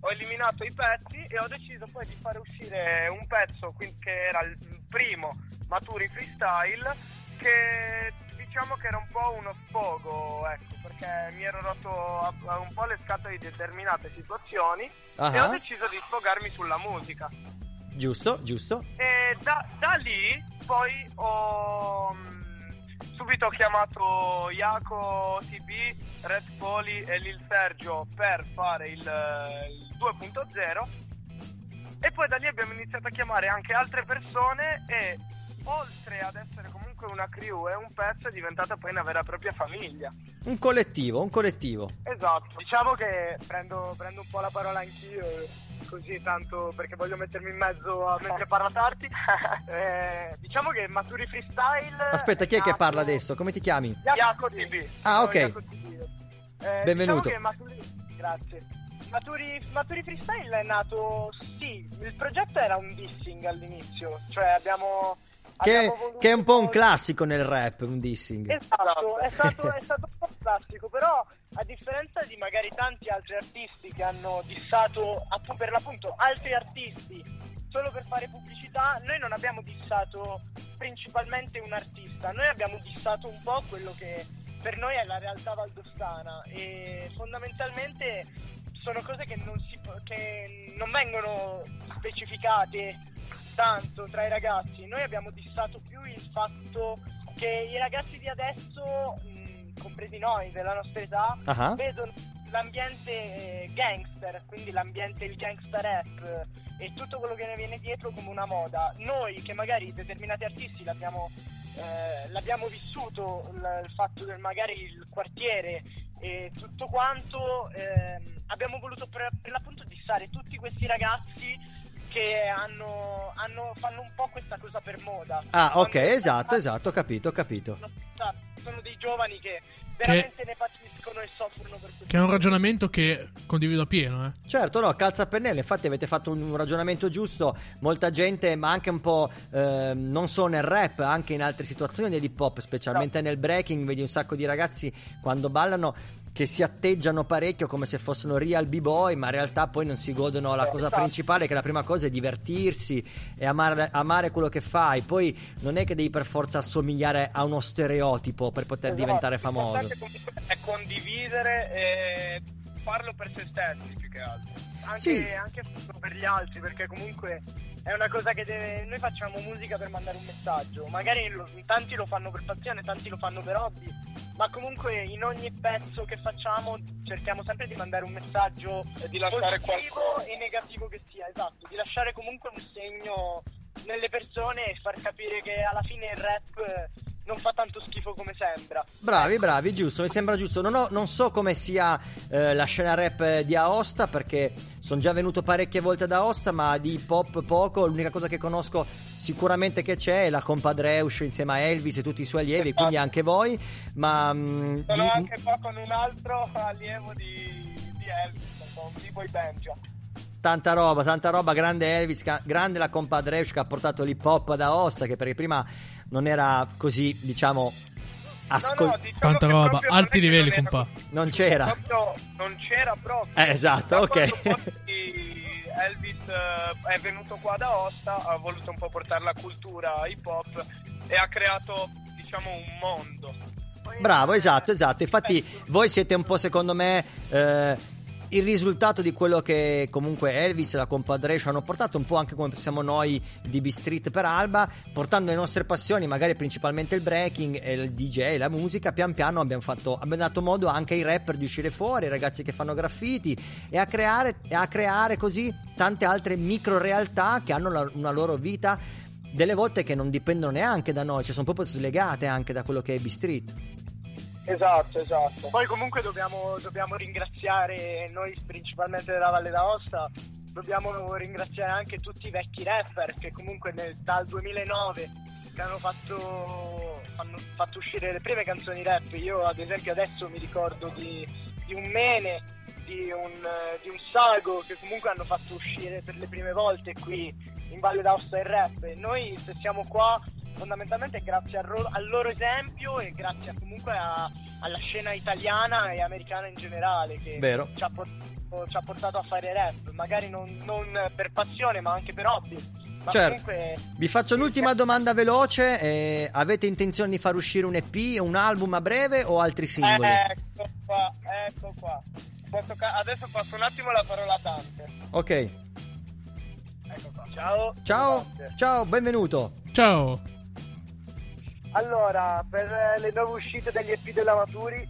Ho eliminato i pezzi e ho deciso poi di fare uscire un pezzo che era il primo Maturi Freestyle che diciamo che era un po' uno sfogo, ecco, perché mi ero rotto un po' le scatole di determinate situazioni e Ah. ho deciso di sfogarmi sulla musica. Giusto, giusto. E da, da lì poi ho subito chiamato Iaco TB, Red Poli e Lil Sergio per fare il, il 2.0 e poi da lì abbiamo iniziato a chiamare anche altre persone e oltre ad essere comunque una crew e un pezzo è diventata poi una vera e propria famiglia. Un collettivo, un collettivo. Esatto. Diciamo che prendo, prendo un po' la parola anch'io, così tanto perché voglio mettermi in mezzo a mentre parla Tarti. Eh, diciamo che Maturi Freestyle. Aspetta, chi è che nato- parla adesso? Come ti chiami? Iaco TV. Ah, ok. Eh, Benvenuto. Diciamo che Maturi... Grazie. Maturi, Maturi Freestyle è nato, sì, il progetto era un dissing all'inizio, cioè abbiamo Che, che è un po' un classico nel rap, un dissing. Esatto, è stato, è stato un po' classico, però a differenza di magari tanti altri artisti che hanno dissato appunto per l'appunto altri artisti solo per fare pubblicità, noi non abbiamo dissato principalmente un artista, noi abbiamo dissato un po' quello che per noi è la realtà valdostana e fondamentalmente sono cose che non, si, che non vengono specificate tanto tra i ragazzi. Noi abbiamo dissato più il fatto che i ragazzi di adesso, mh, compresi noi della nostra età, Ah. vedono l'ambiente eh, gangster, quindi l'ambiente il gangsta rap e tutto quello che ne viene dietro come una moda. Noi che magari determinati artisti l'abbiamo, eh, l'abbiamo vissuto, il, il fatto del magari il quartiere e tutto quanto, ehm, abbiamo voluto per, per l'appunto dissare tutti questi ragazzi che hanno, hanno- fanno un po' questa cosa per moda. Ah, ok, esatto, esatto, ho capito, capito. Sono dei giovani che veramente ne patiscono e soffrono per questo. Che è un ragionamento che condivido appieno, eh. Certo, no, calza a pennello, infatti avete fatto un, un ragionamento giusto, molta gente, ma anche un po' ehm, non solo nel rap, anche in altre situazioni dell'hip hop, specialmente nel breaking, vedi un sacco di ragazzi quando ballano che si atteggiano parecchio come se fossero real b-boy, ma in realtà poi non si godono la cosa Esatto. principale, che la prima cosa è divertirsi e amare, amare quello che fai, poi non è che devi per forza assomigliare a uno stereotipo per poter Esatto, diventare famoso. È condividere e farlo per se stessi più che altro. Anche, Sì. anche per gli altri, perché comunque è una cosa che deve. Noi facciamo musica per mandare un messaggio. Magari lo- tanti lo fanno per passione, tanti lo fanno per hobby. Ma comunque in ogni pezzo che facciamo cerchiamo sempre di mandare un messaggio di lasciare positivo e negativo che sia, esatto, di lasciare comunque un segno nelle persone e far capire che alla fine il rap non fa tanto schifo come sembra. Bravi, bravi, giusto, mi sembra giusto. Non, ho- non so come sia eh, la scena rap di Aosta perché sono già venuto parecchie volte ad Aosta, ma di hip hop poco. L'unica cosa che conosco sicuramente che c'è è la compadreus insieme a Elvis e tutti i suoi allievi, quindi anche voi. Ma mm, Sono anche qua con un altro allievo di, di Elvis, con tipo i Benja. tanta roba, tanta roba. Grande Elvis, grande la compadreus che ha portato l'hip hop ad Aosta, che perché prima non era così, diciamo. Ascol- No, no, diciamo Tanta roba, alti livelli, non compa. non c'era. Proprio non c'era proprio. Eh, esatto, Da ok. poi Elvis eh, è venuto qua da Osta, ha voluto un po' portare la cultura hip hop e ha creato, diciamo, un mondo. Bravo, esatto, esatto. Infatti, voi siete un po', secondo me, eh, il risultato di quello che comunque Elvis e la compadrescia hanno portato, un po' anche come siamo noi di B Street per Alba, portando le nostre passioni, magari principalmente il breaking e il DJ, la musica. Pian piano abbiamo, fatto, abbiamo dato modo anche ai rapper di uscire fuori, ai ragazzi che fanno graffiti e a creare, e a creare così tante altre micro realtà che hanno la- una loro vita. Delle volte che non dipendono neanche da noi, cioè sono proprio slegate anche da quello che è B Street. Esatto, esatto. Poi comunque dobbiamo, dobbiamo ringraziare noi principalmente della Valle d'Aosta, dobbiamo ringraziare anche tutti i vecchi rapper che comunque nel- dal 2009 che hanno fatto, hanno fatto uscire le prime canzoni rap. Io ad esempio adesso mi ricordo di, di un Mene, di un, di un Sago che comunque hanno fatto uscire per le prime volte qui in Valle d'Aosta il rap. E noi se siamo qua fondamentalmente grazie al, ro- al loro esempio e grazie a- comunque a- alla scena italiana e americana in generale che Vero. Ci, ha portato, ci ha portato a fare rap, magari non, non per passione ma anche per hobby. Ma Certo. comunque Vi faccio un'ultima domanda veloce. eh, avete intenzione di far uscire un EP, un album a breve o altri singoli? ecco qua, ecco qua. Posso ca- adesso passo un attimo la parola a Dante. Ok. Ecco qua. Ciao. Ciao, ciao, benvenuto. Ciao. Allora, per eh, le nuove uscite degli EP della Maturi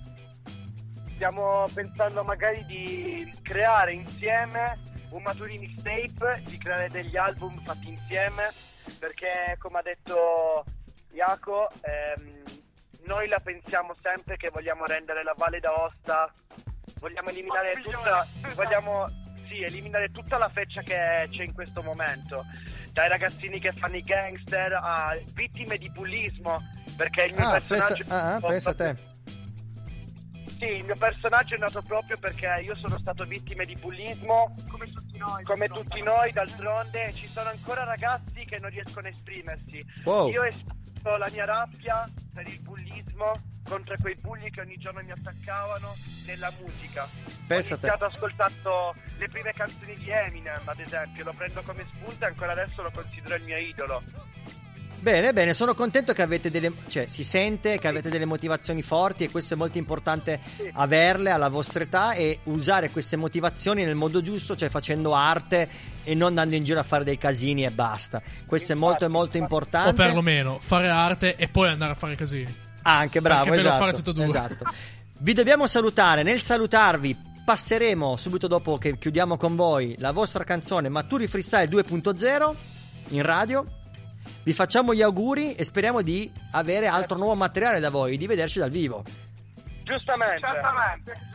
stiamo pensando magari di creare insieme un Maturi mixtape, di creare degli album fatti insieme, perché come ha detto Jaco, ehm, noi la pensiamo sempre che vogliamo rendere la Valle d'Aosta, vogliamo eliminare tutta, vogliamo sì, eliminare tutta la feccia che c'è in questo momento, dai ragazzini che fanno i gangster a vittime di bullismo, perché il mio Ah, pensa, personaggio ah, ah, pensa te. sì, il mio personaggio è nato proprio perché io sono stato vittima di bullismo come tutti come tutti noi d'altronde, ci sono ancora ragazzi che non riescono a esprimersi. Wow. Io ho espresso la mia rabbia per il bullismo contro quei bulli che ogni giorno mi attaccavano nella musica. Pensa ho iniziato ascoltando le prime canzoni di Eminem, ad esempio, lo prendo come spunto e ancora adesso lo considero il mio idolo. Bene, bene, sono contento che avete delle. cioè, si sente che avete delle motivazioni forti e questo è molto importante averle alla vostra età e usare queste motivazioni nel modo giusto, cioè facendo arte e non andando in giro a fare dei casini e basta. Questo è molto, molto importante. O perlomeno fare arte e poi andare a fare casini. Anche bravo, Perché esatto. fare due. esatto. Vi dobbiamo salutare. Nel salutarvi passeremo subito dopo che chiudiamo con voi la vostra canzone Maturi Freestyle 2.0 in radio. Vi facciamo gli auguri e speriamo di avere altro nuovo materiale da voi, di vederci dal vivo. Giustamente.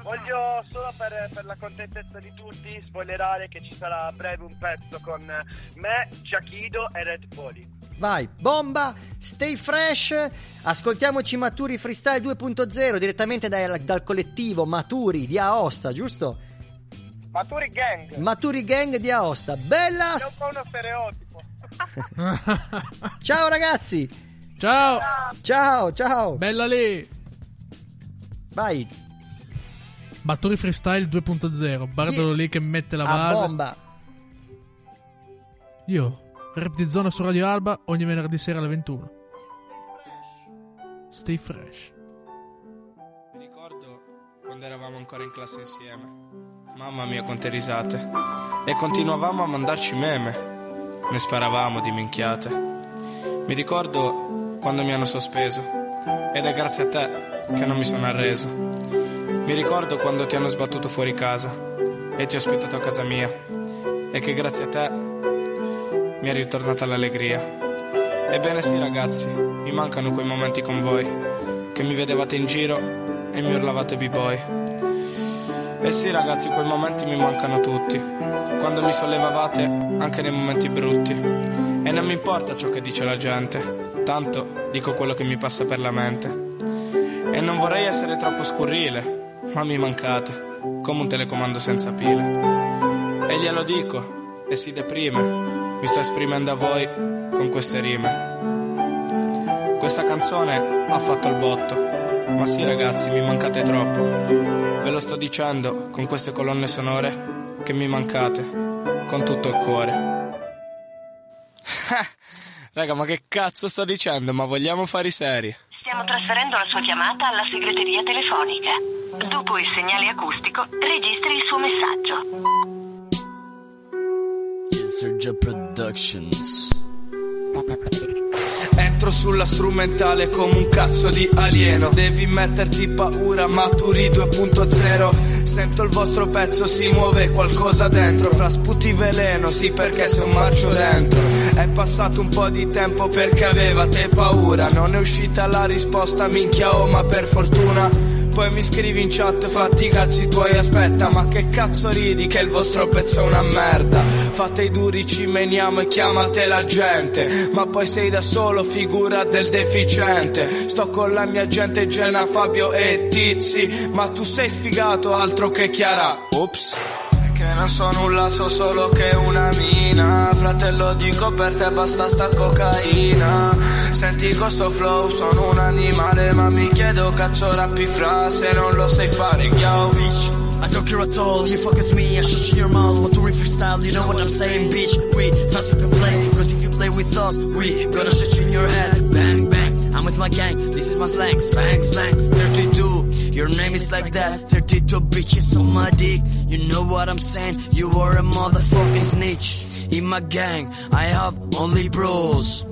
Voglio solo per, per la contentezza di tutti spoilerare che ci sarà a breve un pezzo con me, Giachido e Red Poli. Vai, bomba, stay fresh, ascoltiamoci Maturi Freestyle 2.0 direttamente dal, dal collettivo Maturi di Aosta, giusto? Maturi Gang. Maturi Gang di Aosta. Bella! È un po' uno stereotipo. Ciao ragazzi! Ciao! Ciao, ciao! Bella lì! Vai! Maturi Freestyle 2.0. Bardolo lì che mette la A base. bomba! Io, rap di zona su Radio Alba, ogni venerdì sera alle 21. Stay fresh. Mi ricordo quando eravamo ancora in classe insieme. Mamma mia, quante risate. E continuavamo a mandarci meme. Ne sparavamo di minchiate. Mi ricordo quando mi hanno sospeso. Ed è grazie a te che non mi sono arreso. Mi ricordo quando ti hanno sbattuto fuori casa. E ti ho ospitato a casa mia. E che grazie a te mi è ritornata l'allegria. Ebbene sì ragazzi, mi mancano quei momenti con voi, che mi vedevate in giro e mi urlavate b-boy. E sì ragazzi, quei momenti mi mancano tutti, quando mi sollevavate anche nei momenti brutti. E non mi importa ciò che dice la gente, tanto dico quello che mi passa per la mente. E non vorrei essere troppo scurrile, ma mi mancate, come un telecomando senza pile. E glielo dico, e si deprime, mi sto esprimendo a voi con queste rime. Questa canzone ha fatto il botto, ma sì ragazzi, mi mancate troppo. Ve lo sto dicendo con queste colonne sonore che mi mancate con tutto il cuore. Raga, ma che cazzo sto dicendo? Ma vogliamo fare i seri? Stiamo trasferendo la sua chiamata alla segreteria telefonica. Dopo il segnale acustico, registri il suo messaggio. Sergio Productions. Entro sulla strumentale come un cazzo di alieno. Devi metterti paura, maturi 2.0 Sento il vostro pezzo, si muove qualcosa dentro. Fra sputi veleno, sì perché son marcio dentro. È passato un po' di tempo perché avevate paura. Non è uscita la risposta, minchia oh ma per fortuna poi mi scrivi in chat fatti i cazzi tuoi aspetta Ma che cazzo ridi che il vostro pezzo è una merda. Fate i duri ci meniamo e chiamate la gente Ma poi sei da solo figura del deficiente. Sto con la mia gente Gena, Fabio e Tizi Ma tu sei sfigato altro che Chiara. Ops che non so nulla, so solo che una mina. Fratello dico per te basta sta cocaina. Senti questo flow, sono un animale Ma mi chiedo cazzo rappi fra se non lo sai fare Yo bitch. I don't care at all, you fuck with me, I shoot you your mouth. Want to rip freestyle, you know what I'm saying, bitch. We fast you can play, cause if you play with us We gonna shoot you in your head, bang bang I'm with my gang, this is my slang, slang slang. 32, your name is like that 32 bitches on my dick. You know what I'm saying, you are a motherfucking snitch. In my gang, I have only bros.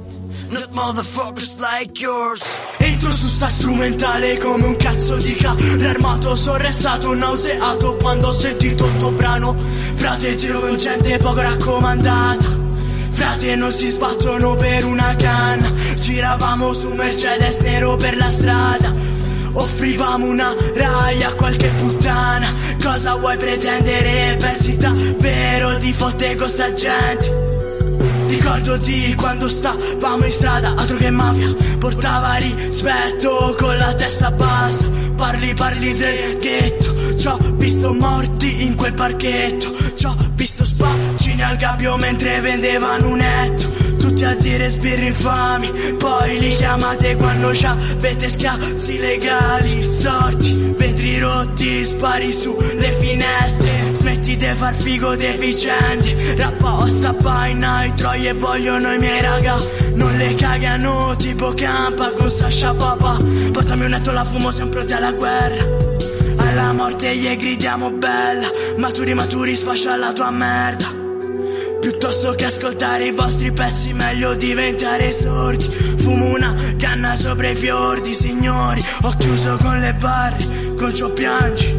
Not motherfuckers like yours. Entro su sta strumentale come un cazzo di carro armato Sono restato nauseato quando ho sentito il tuo brano. Frate giro con gente poco raccomandata. Frate non si sbattono per una canna. Giravamo su Mercedes nero per la strada Offrivamo una raglia a qualche puttana. Cosa vuoi pretendere? Pensi davvero di fotte con sta gente? Ricordo di quando stavamo in strada, altro che mafia. Portava rispetto con la testa bassa. Parli, parli del ghetto. Ci ho visto morti in quel parchetto. Ci ho visto spaccini al gabbio mentre vendevano un netto a dire sbirri infami Poi li chiamate quando avete scazzi legali. Sorti, vetri rotti, spari sulle finestre. Smetti di far figo deficienti Rappa o strappa in i troie vogliono i miei raga. Non le cagano tipo campa con Sasha Papa. Portami un netto la fumo siamo pronti alla guerra. Alla morte gli gridiamo bella Maturi maturi sfascia la tua merda Piuttosto che ascoltare i vostri pezzi meglio diventare sordi. Fumo una canna sopra i fiordi signori. Ho chiuso con le barre, con ciò piangi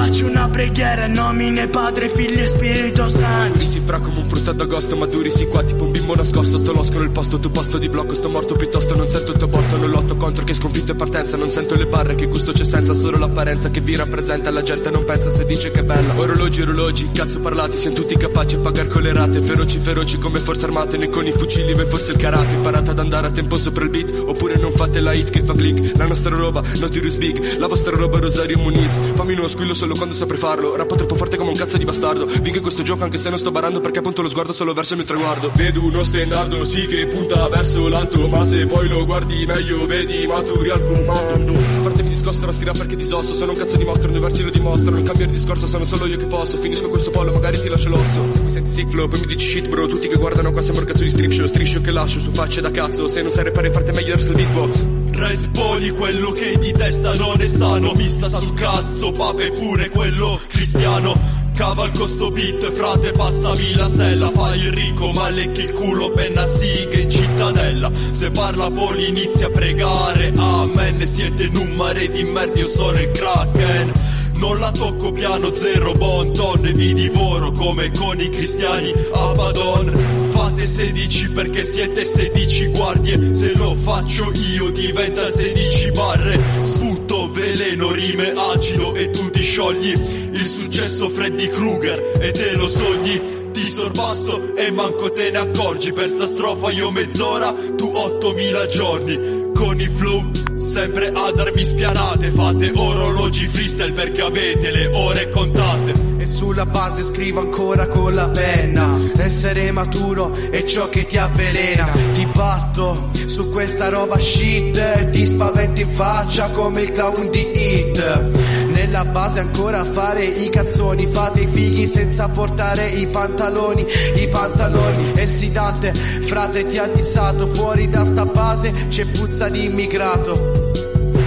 faccio una preghiera, nomine Padre, Figlio e Spirito Santo. Si fra come un frutto d'agosto, maduri si qua tipo un bimbo nascosto. Sto losco nel posto, tu posto di blocco, sto morto piuttosto. Non sento il tuo porto, non lotto contro che sconfitto e partenza. Non sento le barre, che gusto c'è senza, solo l'apparenza che vi rappresenta. La gente non pensa se dice che è bella. Orologi, orologi, cazzo parlati, siamo tutti capaci a pagar con le rate. Feroci, feroci come forze armate, né con i fucili, ma forse il karate. Imparate ad andare a tempo sopra il beat, oppure non fate la hit che fa click. La nostra roba, Notorious Big, la vostra roba Rosario Muniz. Fammi uno squillo solo quando saprei farlo. Rappo troppo forte come un cazzo di bastardo. Vinco questo gioco anche se non sto barando perché appunto lo sguardo solo verso il mio traguardo. Vedo uno stendardo, sì che punta verso l'alto. Ma se poi lo guardi meglio, vedi maturi al comando. Fartemi discosto, rastira perché ti sosso. Sono un cazzo di mostro, due versi lo dimostrano. Non cambiare discorso, sono solo io che posso. Finisco questo pollo, magari ti lascio l'osso. Se mi senti sick flow, poi mi dici shit bro. Tutti che guardano qua sembra un cazzo di strip show. Striscio che lascio su facce da cazzo. Se non sai repare, farti meglio verso il beatbox. Red Poli, quello che di testa non è sano. Vista sul cazzo, pape pure quello cristiano. Cavalco sto beat, frate passami la sella. Fai il ricco, ma lecchi il culo penna siga in cittadella. Se parla Poli inizia a pregare Amen, siete in mare di merda, io sono il Kraken non la tocco piano zero, bon ton e vi divoro come con i cristiani Abaddon. Fate 16 perché siete 16 guardie, se lo faccio io diventa 16 barre. Sputo veleno, rime acido e tu ti sciogli. Il successo Freddy Krueger e te lo sogni ti sorpasso e manco te ne accorgi Per sta strofa io mezz'ora, tu 8000 giorni Con i flow sempre a darmi spianate. Fate orologi freestyle perché avete le ore contate sulla base scrivo ancora con la penna. Essere maturo è ciò che ti avvelena. Ti batto su questa roba shit Ti spavento in faccia come il clown di Hit Nella base ancora a fare i cazzoni Fate i fighi senza portare i pantaloni. I pantaloni essidante Frate ti ha dissato. Fuori da sta base c'è puzza di immigrato.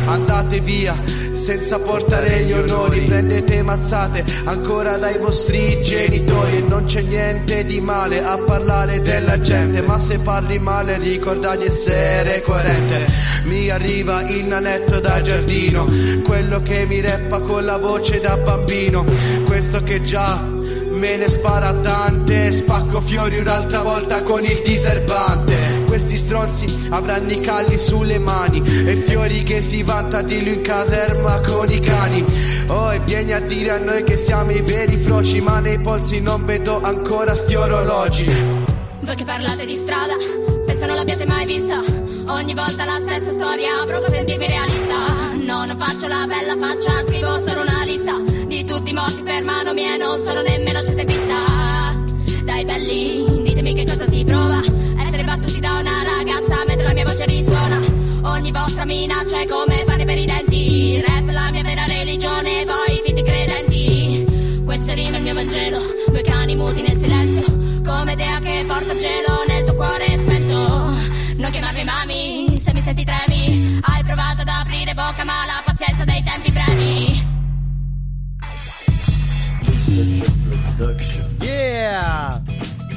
Andate via senza portare gli onori. Prendete mazzate ancora dai vostri genitori. E non c'è niente di male a parlare della gente Ma se parli male ricorda di essere coerente. Mi arriva il nanetto da giardino Quello che mi reppa con la voce da bambino. Questo che già me ne spara tante Spacco fiori un'altra volta con il diserbante Questi stronzi avranno i calli sulle mani E fiori che si vanta di lui in caserma con i cani. Oh e vieni a dire a noi che siamo i veri froci Ma nei polsi non vedo ancora sti orologi. Voi che parlate di strada, penso non l'abbiate mai vista. Ogni volta la stessa storia, provo a sentirmi realista. No, non faccio la bella faccia, scrivo solo una lista. Di tutti i morti per mano mia, non sono nemmeno scesa in pista. Dai belli, ditemi che cosa si prova Ogni vostra minaccia è come pane per i denti. Rap la mia vera religione, voi finti credenti. Questo rima il mio Vangelo, due cani muti nel silenzio. Come dea che porta gelo nel tuo cuore spento Non chiamarmi mami, se mi senti tremi. Hai provato ad aprire bocca ma la pazienza dei tempi brevi Yeah!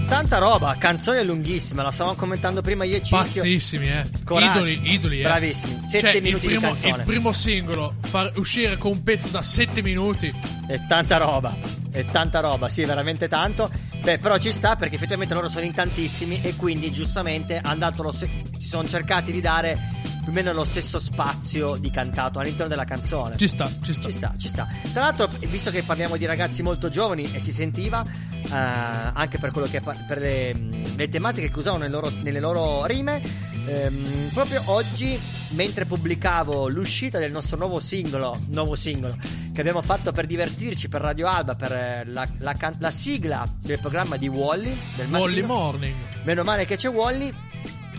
Tanta roba, canzone lunghissima, la stavamo commentando prima io e Cischio. Pazzissimi, eh. Coraggio. Idoli, idoli, eh. Bravissimi, sette Cioè, minuti primo, di canzone. Il primo singolo, far uscire con un pezzo da 7 minuti. È tanta roba, è tanta roba, sì, veramente tanto. Beh, però ci sta perché effettivamente loro sono in tantissimi e quindi giustamente hanno dato lo se- si sono cercati di dare più o meno lo stesso spazio di cantato all'interno della canzone. Ci sta, ci sta. Ci sta, ci sta. Tra l'altro, visto che parliamo di ragazzi molto giovani e si sentiva, eh, anche per quello che per le, le tematiche che usavano nelle loro, nelle loro rime. Ehm, proprio oggi, mentre pubblicavo l'uscita del nostro nuovo singolo, nuovo singolo che abbiamo fatto per divertirci per Radio Alba, per eh, la, la la sigla del programma di Wally, del Wally. Morning. Meno male che c'è Wally.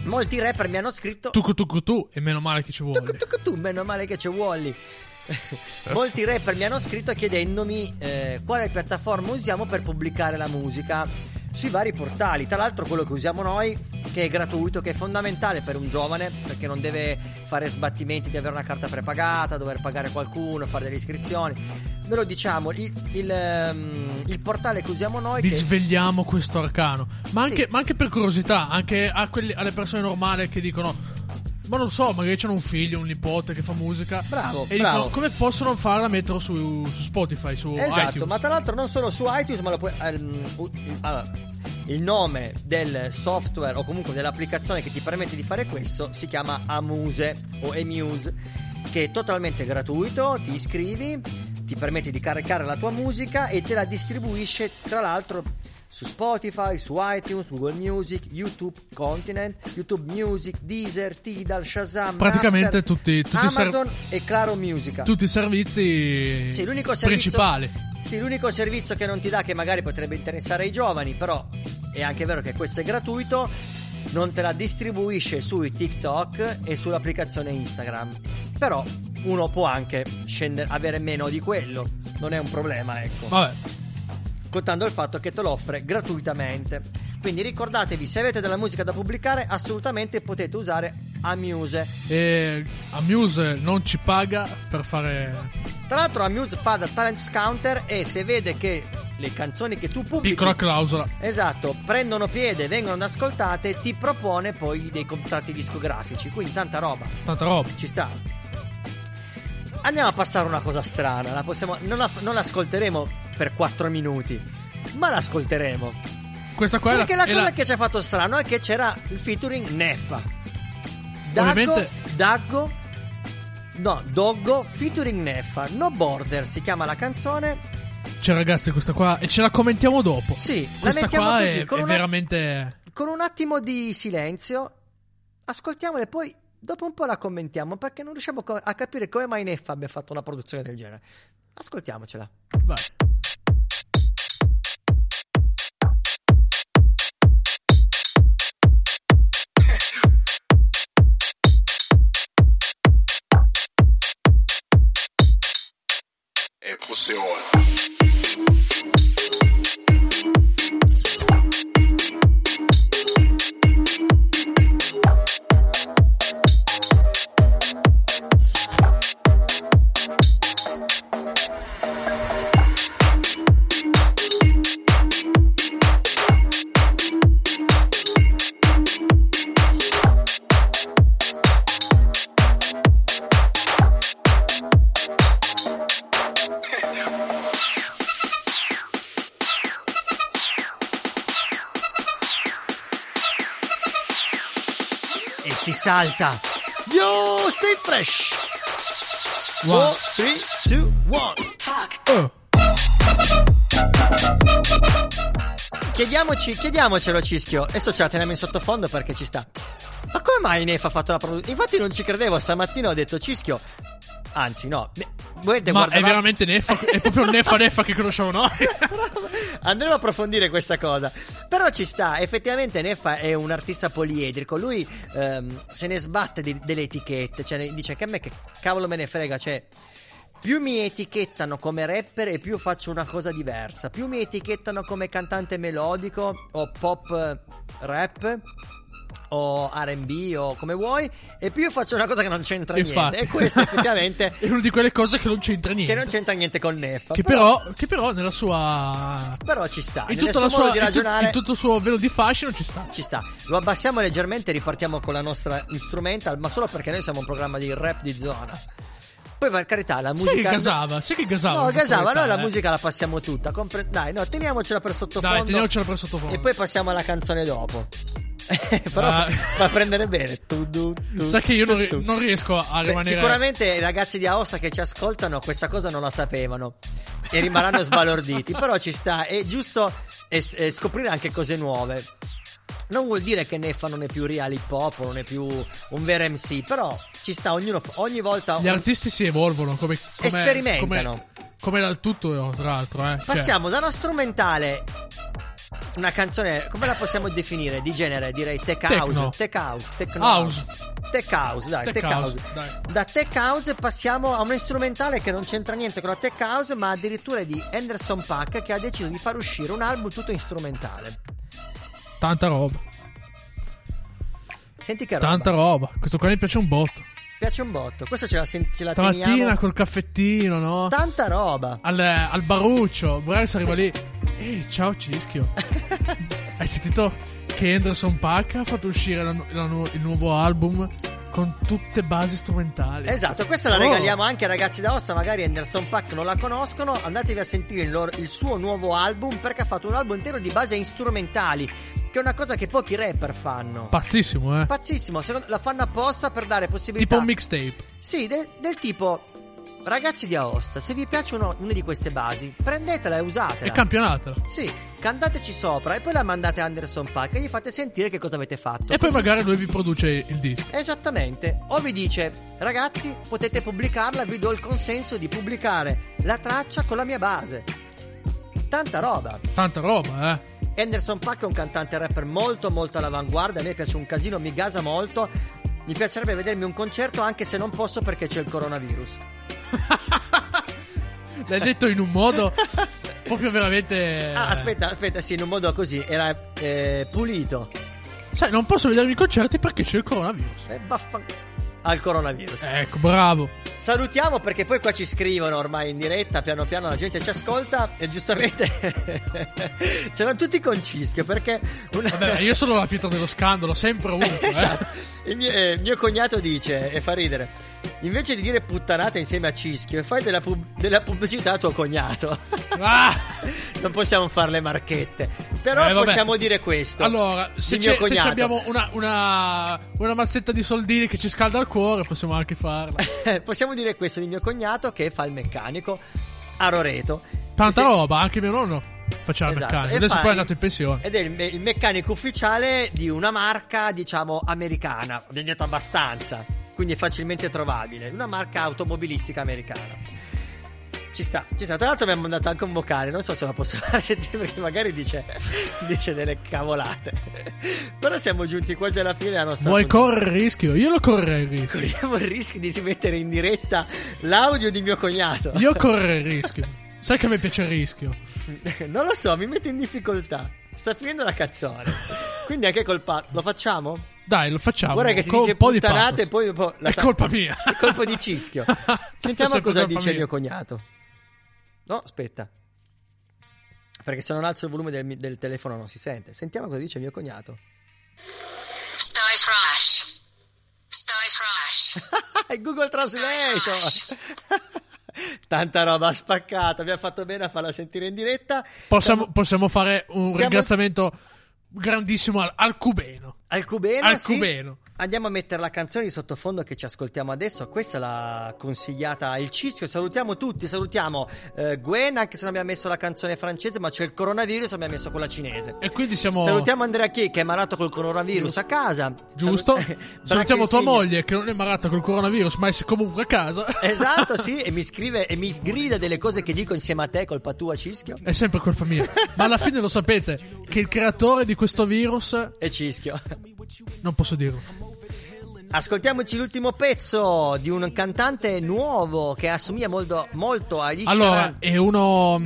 Molti rapper mi hanno scritto Tu tu tu tu e meno male che ci vuole. tu, meno male che c'è Wally. Molti rapper mi hanno scritto chiedendomi eh, quale piattaforma usiamo per pubblicare la musica sui vari portali. Tra l'altro, quello che usiamo noi, che è gratuito, che è fondamentale per un giovane, perché non deve fare sbattimenti di avere una carta prepagata, dover pagare qualcuno, fare delle iscrizioni. Ve lo diciamo, il, il, ehm, il portale che usiamo noi. Vi che- svegliamo questo arcano. Ma anche, Sì. ma anche per curiosità, anche a quelli- alle persone normali che dicono. Ma non so, magari c'hanno un figlio, un nipote che fa musica. Bravo, E bravo. dicono come possono farla metterlo su, su Spotify, su Esatto, iTunes. ma tra l'altro non solo su iTunes, ma lo puoi. ehm, u- il- allora, il nome del software o comunque dell'applicazione che ti permette di fare questo si chiama Amuse o Emuse, che è totalmente gratuito, ti iscrivi, ti permette di caricare la tua musica e te la distribuisce tra l'altro su Spotify, su iTunes, Google Music, YouTube Continent, YouTube Music, Deezer, Tidal, Shazam, Praticamente Napster, tutti- tutti i ser- Amazon e Claro Musica. Tutti i servizi Sì, l'unico servizio, principali. Sì, l'unico servizio che non ti dà, che magari potrebbe interessare ai giovani, però è anche vero che questo è gratuito, non te la distribuisce sui TikTok e sull'applicazione Instagram. Però uno può anche scendere, avere meno di quello, non è un problema, ecco. Vabbè. Contando il fatto che te lo offre gratuitamente. Quindi ricordatevi, se avete della musica da pubblicare, assolutamente potete usare Amuse. E Amuse non ci paga per fare. Tra l'altro Amuse fa da talent scounter e se vede che le canzoni che tu pubblichi Piccola clausola. Esatto, prendono piede, vengono ascoltate, ti propone poi dei contratti discografici, quindi tanta roba. Tanta roba. Ci sta. Andiamo a passare una cosa strana, la possiamo, non, la, non l'ascolteremo per 4 minuti, ma l'ascolteremo. Questa qua è la, Perché la cosa la- che ci ha fatto strano è che c'era il featuring Neffa. Daggo, Ovviamente- Daggo, no, Doggo featuring Neffa. No Border si chiama la canzone. Cioè, ragazzi, questa qua. E ce la commentiamo dopo. Sì, la questa mettiamo qua così, è, con è una- veramente. Con un attimo di silenzio, ascoltiamola e poi dopo un po' la commentiamo perché non riusciamo a capire come mai Neffa abbia fatto una produzione del genere. Ascoltiamocela. Vai. E pussy on. Salta. Yo, stay fresh. One. 3, 2, 1. Oh. Chiediamoci, chiediamocelo Cischio. Adesso ce la teniamo in sottofondo perché ci sta. Ma come mai Neffa ha fatto la produzione? Infatti non ci credevo, stamattina ho detto Cischio. Anzi, no. Ma è guardare- veramente Neffa. È proprio Neffa Neffa che conosciamo noi. Andremo a approfondire questa cosa. Però ci sta, effettivamente Neffa è un artista poliedrico. Lui ehm, se ne sbatte di- delle etichette. Cioè, dice che a me che cavolo me ne frega. Cioè, più mi etichettano come rapper e più faccio una cosa diversa. Più mi etichettano come cantante melodico o pop eh, rap. O RB o come vuoi, e più faccio una cosa che non c'entra Infatti. niente. E questo effettivamente è una di quelle cose che non c'entra niente. che non c'entra niente con Neffa. Che però, che però nella sua. però ci sta. In tutto, sua, in ragionare in tutto il suo velo di fascino ci sta. ci sta. Lo abbassiamo leggermente e ripartiamo con la nostra instrumental, ma solo perché noi siamo un programma di rap di zona. Poi per carità la musica Sai che gasava? Sai che gasava? No, gasava, noi la eh? musica la passiamo tutta. compre- Dai, no, teniamocela per sottofondo. Dai, teniamocela per sottofondo. E poi passiamo alla canzone dopo. Però Ah. fa, prendere bene. Tu, tu, tu, Sai che io non, ri- non riesco a Beh, rimanere. sicuramente i ragazzi di Aosta che ci ascoltano questa cosa non la sapevano e rimarranno sbalorditi. Però ci sta, è giusto e, e scoprire anche cose nuove. Non vuol dire che Neffa non è più real hip hop, non è più un vero MC, però ci sta ognuno, ogni volta... Gli artisti si evolvono come, come Sperimentano. Come, come dal tutto, tra l'altro. Eh. Cioè, Passiamo da una strumentale una canzone, come la possiamo definire? Di genere, direi tech house. Tech house. Techno House. Tech house, dai, Tech tech, house, house. dai. Da tech house passiamo a una strumentale che non c'entra niente con la tech house, ma addirittura è di Anderson Paak che ha deciso di far uscire un album tutto strumentale. Tanta roba. Senti che roba. Tanta roba. Questo qua mi piace un botto. Piace un botto. Questo ce la, sen- ce la Stamattina teniamo. col caffettino, no? Tanta roba. Al, al baruccio. Vorrei arriva lì. Ehi, ciao Cischio. Hai sentito che Anderson Paak ha fatto uscire la la il nuovo album con tutte basi strumentali? Esatto, questa la Oh. regaliamo anche ai ragazzi da Ossa, magari Anderson Pack non la conoscono, andatevi a sentire il, loro- il suo nuovo album perché ha fatto un album intero di base strumentali, che è una cosa che pochi rapper fanno. Pazzissimo, eh. Pazzissimo, secondo- la fanno apposta per dare possibilità. Tipo un mixtape. Sì, de- del tipo ragazzi di Aosta, se vi piacciono una di queste basi, prendetela e usatela. E campionatela. Sì, cantateci sopra e poi la mandate a Anderson Pack e gli fate sentire che cosa avete fatto. E poi magari lui vi produce il disco. Esattamente. O vi dice, ragazzi, potete pubblicarla, vi do il consenso di pubblicare la traccia con la mia base. Tanta roba. Tanta roba, eh. Anderson Paak è un cantante rapper molto molto all'avanguardia, a me piace un casino, mi gasa molto. Mi piacerebbe vedermi un concerto anche se non posso perché c'è il coronavirus. L'hai detto in un modo proprio veramente. Ah, aspetta, aspetta, sì, in un modo così, era eh, pulito. Sai, non posso vedermi i concerti perché c'è il coronavirus. E baffan... Al coronavirus. Ecco, bravo. Salutiamo perché poi qua ci scrivono ormai in diretta, piano piano la gente ci ascolta e giustamente c'erano tutti con Cischio perché una... Vabbè, io sono la pietra dello scandalo, sempre ovunque. Esatto. eh. Il mio, eh, mio cognato dice, e fa ridere, invece di dire puttanata insieme a Cischio, fai della, pub- della pubblicità a tuo cognato. Ah! non possiamo fare le marchette, però Eh, possiamo dire questo. Allora, se, c'è- se abbiamo una, una, una mazzetta di soldini che ci scalda il cuore, possiamo anche farla. possiamo dire questo di mio cognato che fa il meccanico a Roreto. Tanta Sì. roba, anche mio nonno faceva il Esatto. meccanico. E Adesso fa poi è il- andato in pensione. Ed è il, il meccanico ufficiale di una marca, diciamo, americana. Ho detto abbastanza. Quindi è facilmente trovabile. Una marca automobilistica americana. Ci sta, ci sta. Tra l'altro mi ha mandato anche un vocale. Non so se la posso fare sentire perché magari dice, dice delle cavolate. Però siamo giunti quasi alla fine della nostra Vuoi correre il rischio? Io lo correrei il rischio. Corriamo il rischio di mettere in diretta l'audio di mio cognato. Io correrei il rischio. Sai che a me piace il rischio. non lo so, mi mette in difficoltà. Sta finendo la canzone. Quindi anche colpa. Lo facciamo? Dai, lo facciamo. Guarda che si con dice un po' di puttanate e poi dopo la È colpa mia. È colpa di Cischio. Sentiamo cosa dice mia. il mio cognato. No, aspetta. Perché se non alzo il volume del, del telefono non si sente. Sentiamo cosa dice il mio cognato. Sty Fresh. Sty Fresh. Google Translate. Tanta roba spaccata. Abbiamo fatto bene a farla sentire in diretta. Possiamo, Siamo- possiamo fare un Siamo- ringraziamento grandissimo al, al cubeno. Al cubeno. Al sì. cubeno. Andiamo a mettere la canzone di sottofondo che ci ascoltiamo adesso. Questa l'ha consigliata il Cischio. Salutiamo tutti. Salutiamo eh, Gwen, anche se non abbiamo messo la canzone francese, ma c'è il coronavirus, abbiamo messo quella cinese. E quindi siamo. Salutiamo Andrea Chi che è malato col coronavirus a casa. Giusto? Salut- Salutiamo tua moglie che non è malata col coronavirus, ma è comunque a casa. Esatto, sì, e mi scrive e mi sgrida delle cose che dico insieme a te, colpa tua, Cischio. È sempre colpa mia. Ma alla fine lo sapete che il creatore di questo virus. È Cischio. Non posso dirlo. Ascoltiamoci l'ultimo pezzo di un cantante nuovo che assomiglia molto, molto a Ed Allora, è uno.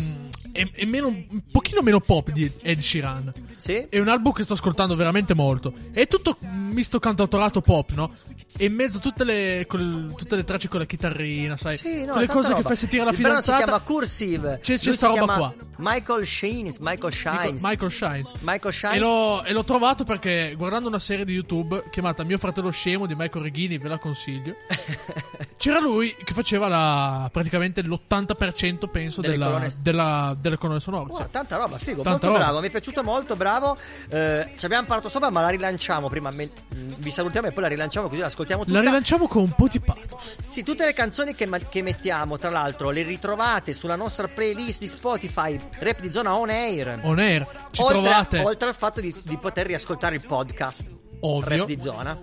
È, è meno, un pochino meno pop di Ed Sheeran. Sì? È un album che sto ascoltando veramente molto. È tutto misto cantautorato pop, no? E in mezzo tutte le, col- tutte le tracce con la chitarrina, sai? Sì, no, Quelle cose che roba. fai sentire brano fidanzata. si chiama Cursive. C'è, c'è sta roba qua. Michael Shines, Michael Shines. Michael Shines. Michael Shines. E l'ho, e l'ho trovato perché guardando una serie di YouTube chiamata Mio fratello scemo di Michael Reghini, ve la consiglio. C'era lui che faceva la, praticamente l'80% penso della, della, delle colonne sonore. Wow, cioè. tanta roba, figo, Tanta molto roba. bravo, mi è piaciuto molto, bravo. Eh, ci abbiamo parlato sopra, ma la rilanciamo prima. me- vi salutiamo e poi la rilanciamo così la ascoltiamo tutta. La rilanciamo con un po' di pathos. Sì, tutte le canzoni che, che mettiamo, tra l'altro, le ritrovate sulla nostra playlist di Spotify Rap di zona on air. On air. Ci oltre, trovate. oltre al fatto di, di poter riascoltare il podcast. Ovvio. Di zona.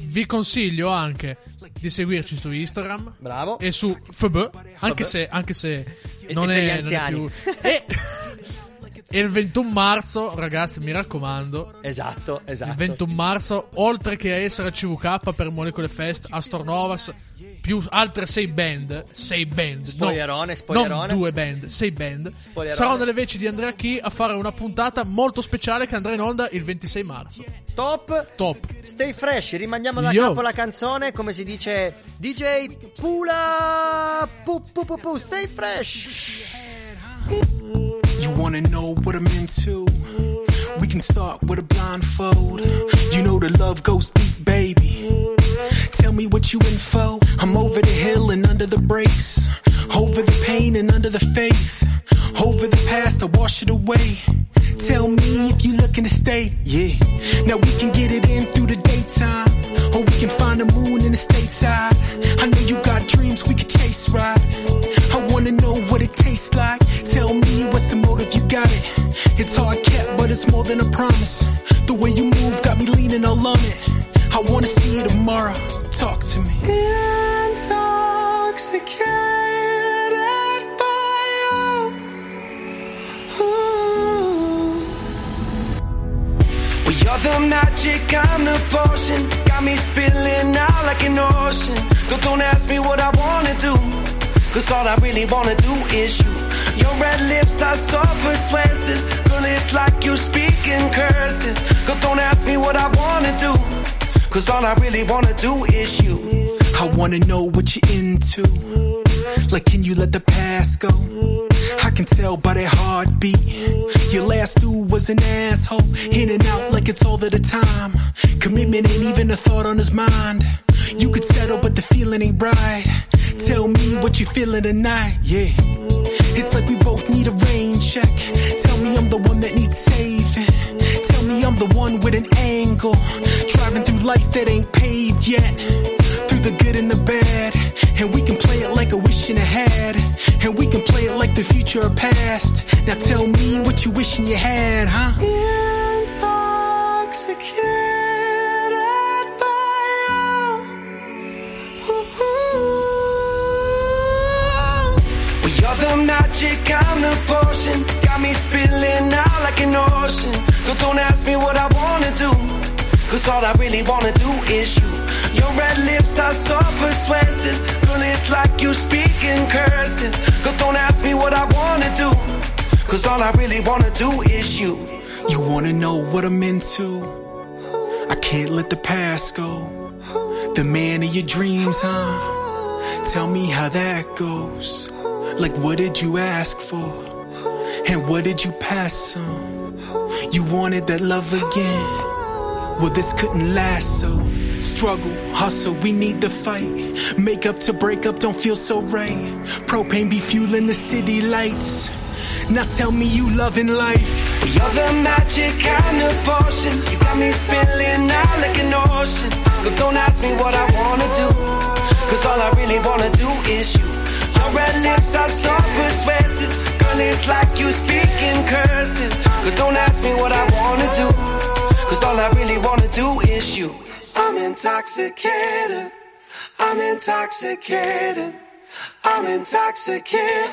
Vi consiglio anche di seguirci su Instagram. Bravo. E su FB. Anche FB. se, anche se non, è, non è più. E, e il 21 marzo, ragazzi, mi raccomando. Esatto, esatto. Il 21 marzo, oltre che a essere a CVK per Molecole Fest, a Stornovas, più altre 6 band, 6 band, Spoilerone, no, spoilerone. non due band, 6 band, Spoilerone. saranno nelle veci di Andrea Key a fare una puntata molto speciale che andrà in onda il 26 marzo. Top. Top. Stay fresh, rimandiamo da Yo. capo la canzone, come si dice DJ Pula pu, pu, pu, pu, Stay fresh. You wanna know what I'm into? We can start with a blindfold. You know the love goes deep, baby. Tell me what you info. I'm over the hill and under the brakes. Over the pain and under the faith. Over the past, I wash it away. Tell me if you looking to stay, yeah. Now we can get it in through the daytime. Or we can find the moon in the stateside. I know you got dreams we could chase, right? I wanna know what it tastes like. Tell me what's the motive, you got it. It's hard kept, but it's more than a promise. The way you move got me leaning all on it. I wanna see you tomorrow. Talk to me. Intoxicated you're the magic, I'm the potion. Got me spilling out like an ocean. Don't, don't ask me what I wanna do. Cause all I really wanna do is you. Your red lips are so persuasive. Girl, it's like you speak in cursive. Girl, don't ask me what I wanna do. Cause all I really wanna do is you. I wanna know what you're into. Like, can you let the past go? I can tell by that heartbeat. Your last dude was an asshole. In and out like it's all of the time. Commitment ain't even a thought on his mind. You could settle, but the feeling ain't right. Tell me what you feeling tonight, yeah. It's like we both need a rain check. Tell me I'm the one that needs saving. Tell me I'm the one with an angle. Driving through life that ain't paved yet. Through the good and the bad. And we can play it like a wish in a had. And we can play it like the future or past. Now tell me what you wishing you had, huh? Intoxicated I'm the potion. Got me spilling out like an ocean. But don't ask me what I wanna do. Cause all I really wanna do is you. Your red lips are so persuasive. Girl, it's like you speak in cursive. Girl, don't ask me what I wanna do. Cause all I really wanna do is you. You wanna know what I'm into? I can't let the past go. The man of your dreams, huh? Tell me how that goes. Like, what did you ask for? And what did you pass on? You wanted that love again. Well, this couldn't last, so struggle, hustle, we need to fight. Make up to break up, don't feel so right. Propane be fueling the city lights. Now tell me you loving life. You're the magic, I'm the potion. You got me spilling out like an ocean. But don't ask me what I wanna do. Cause all I really wanna do is you. Red lips are so persuasive. Girl, it's like you speak in cursive. But don't ask me what I wanna do. Cause all I really wanna do is you. I'm intoxicated. I'm intoxicated. I'm intoxicated.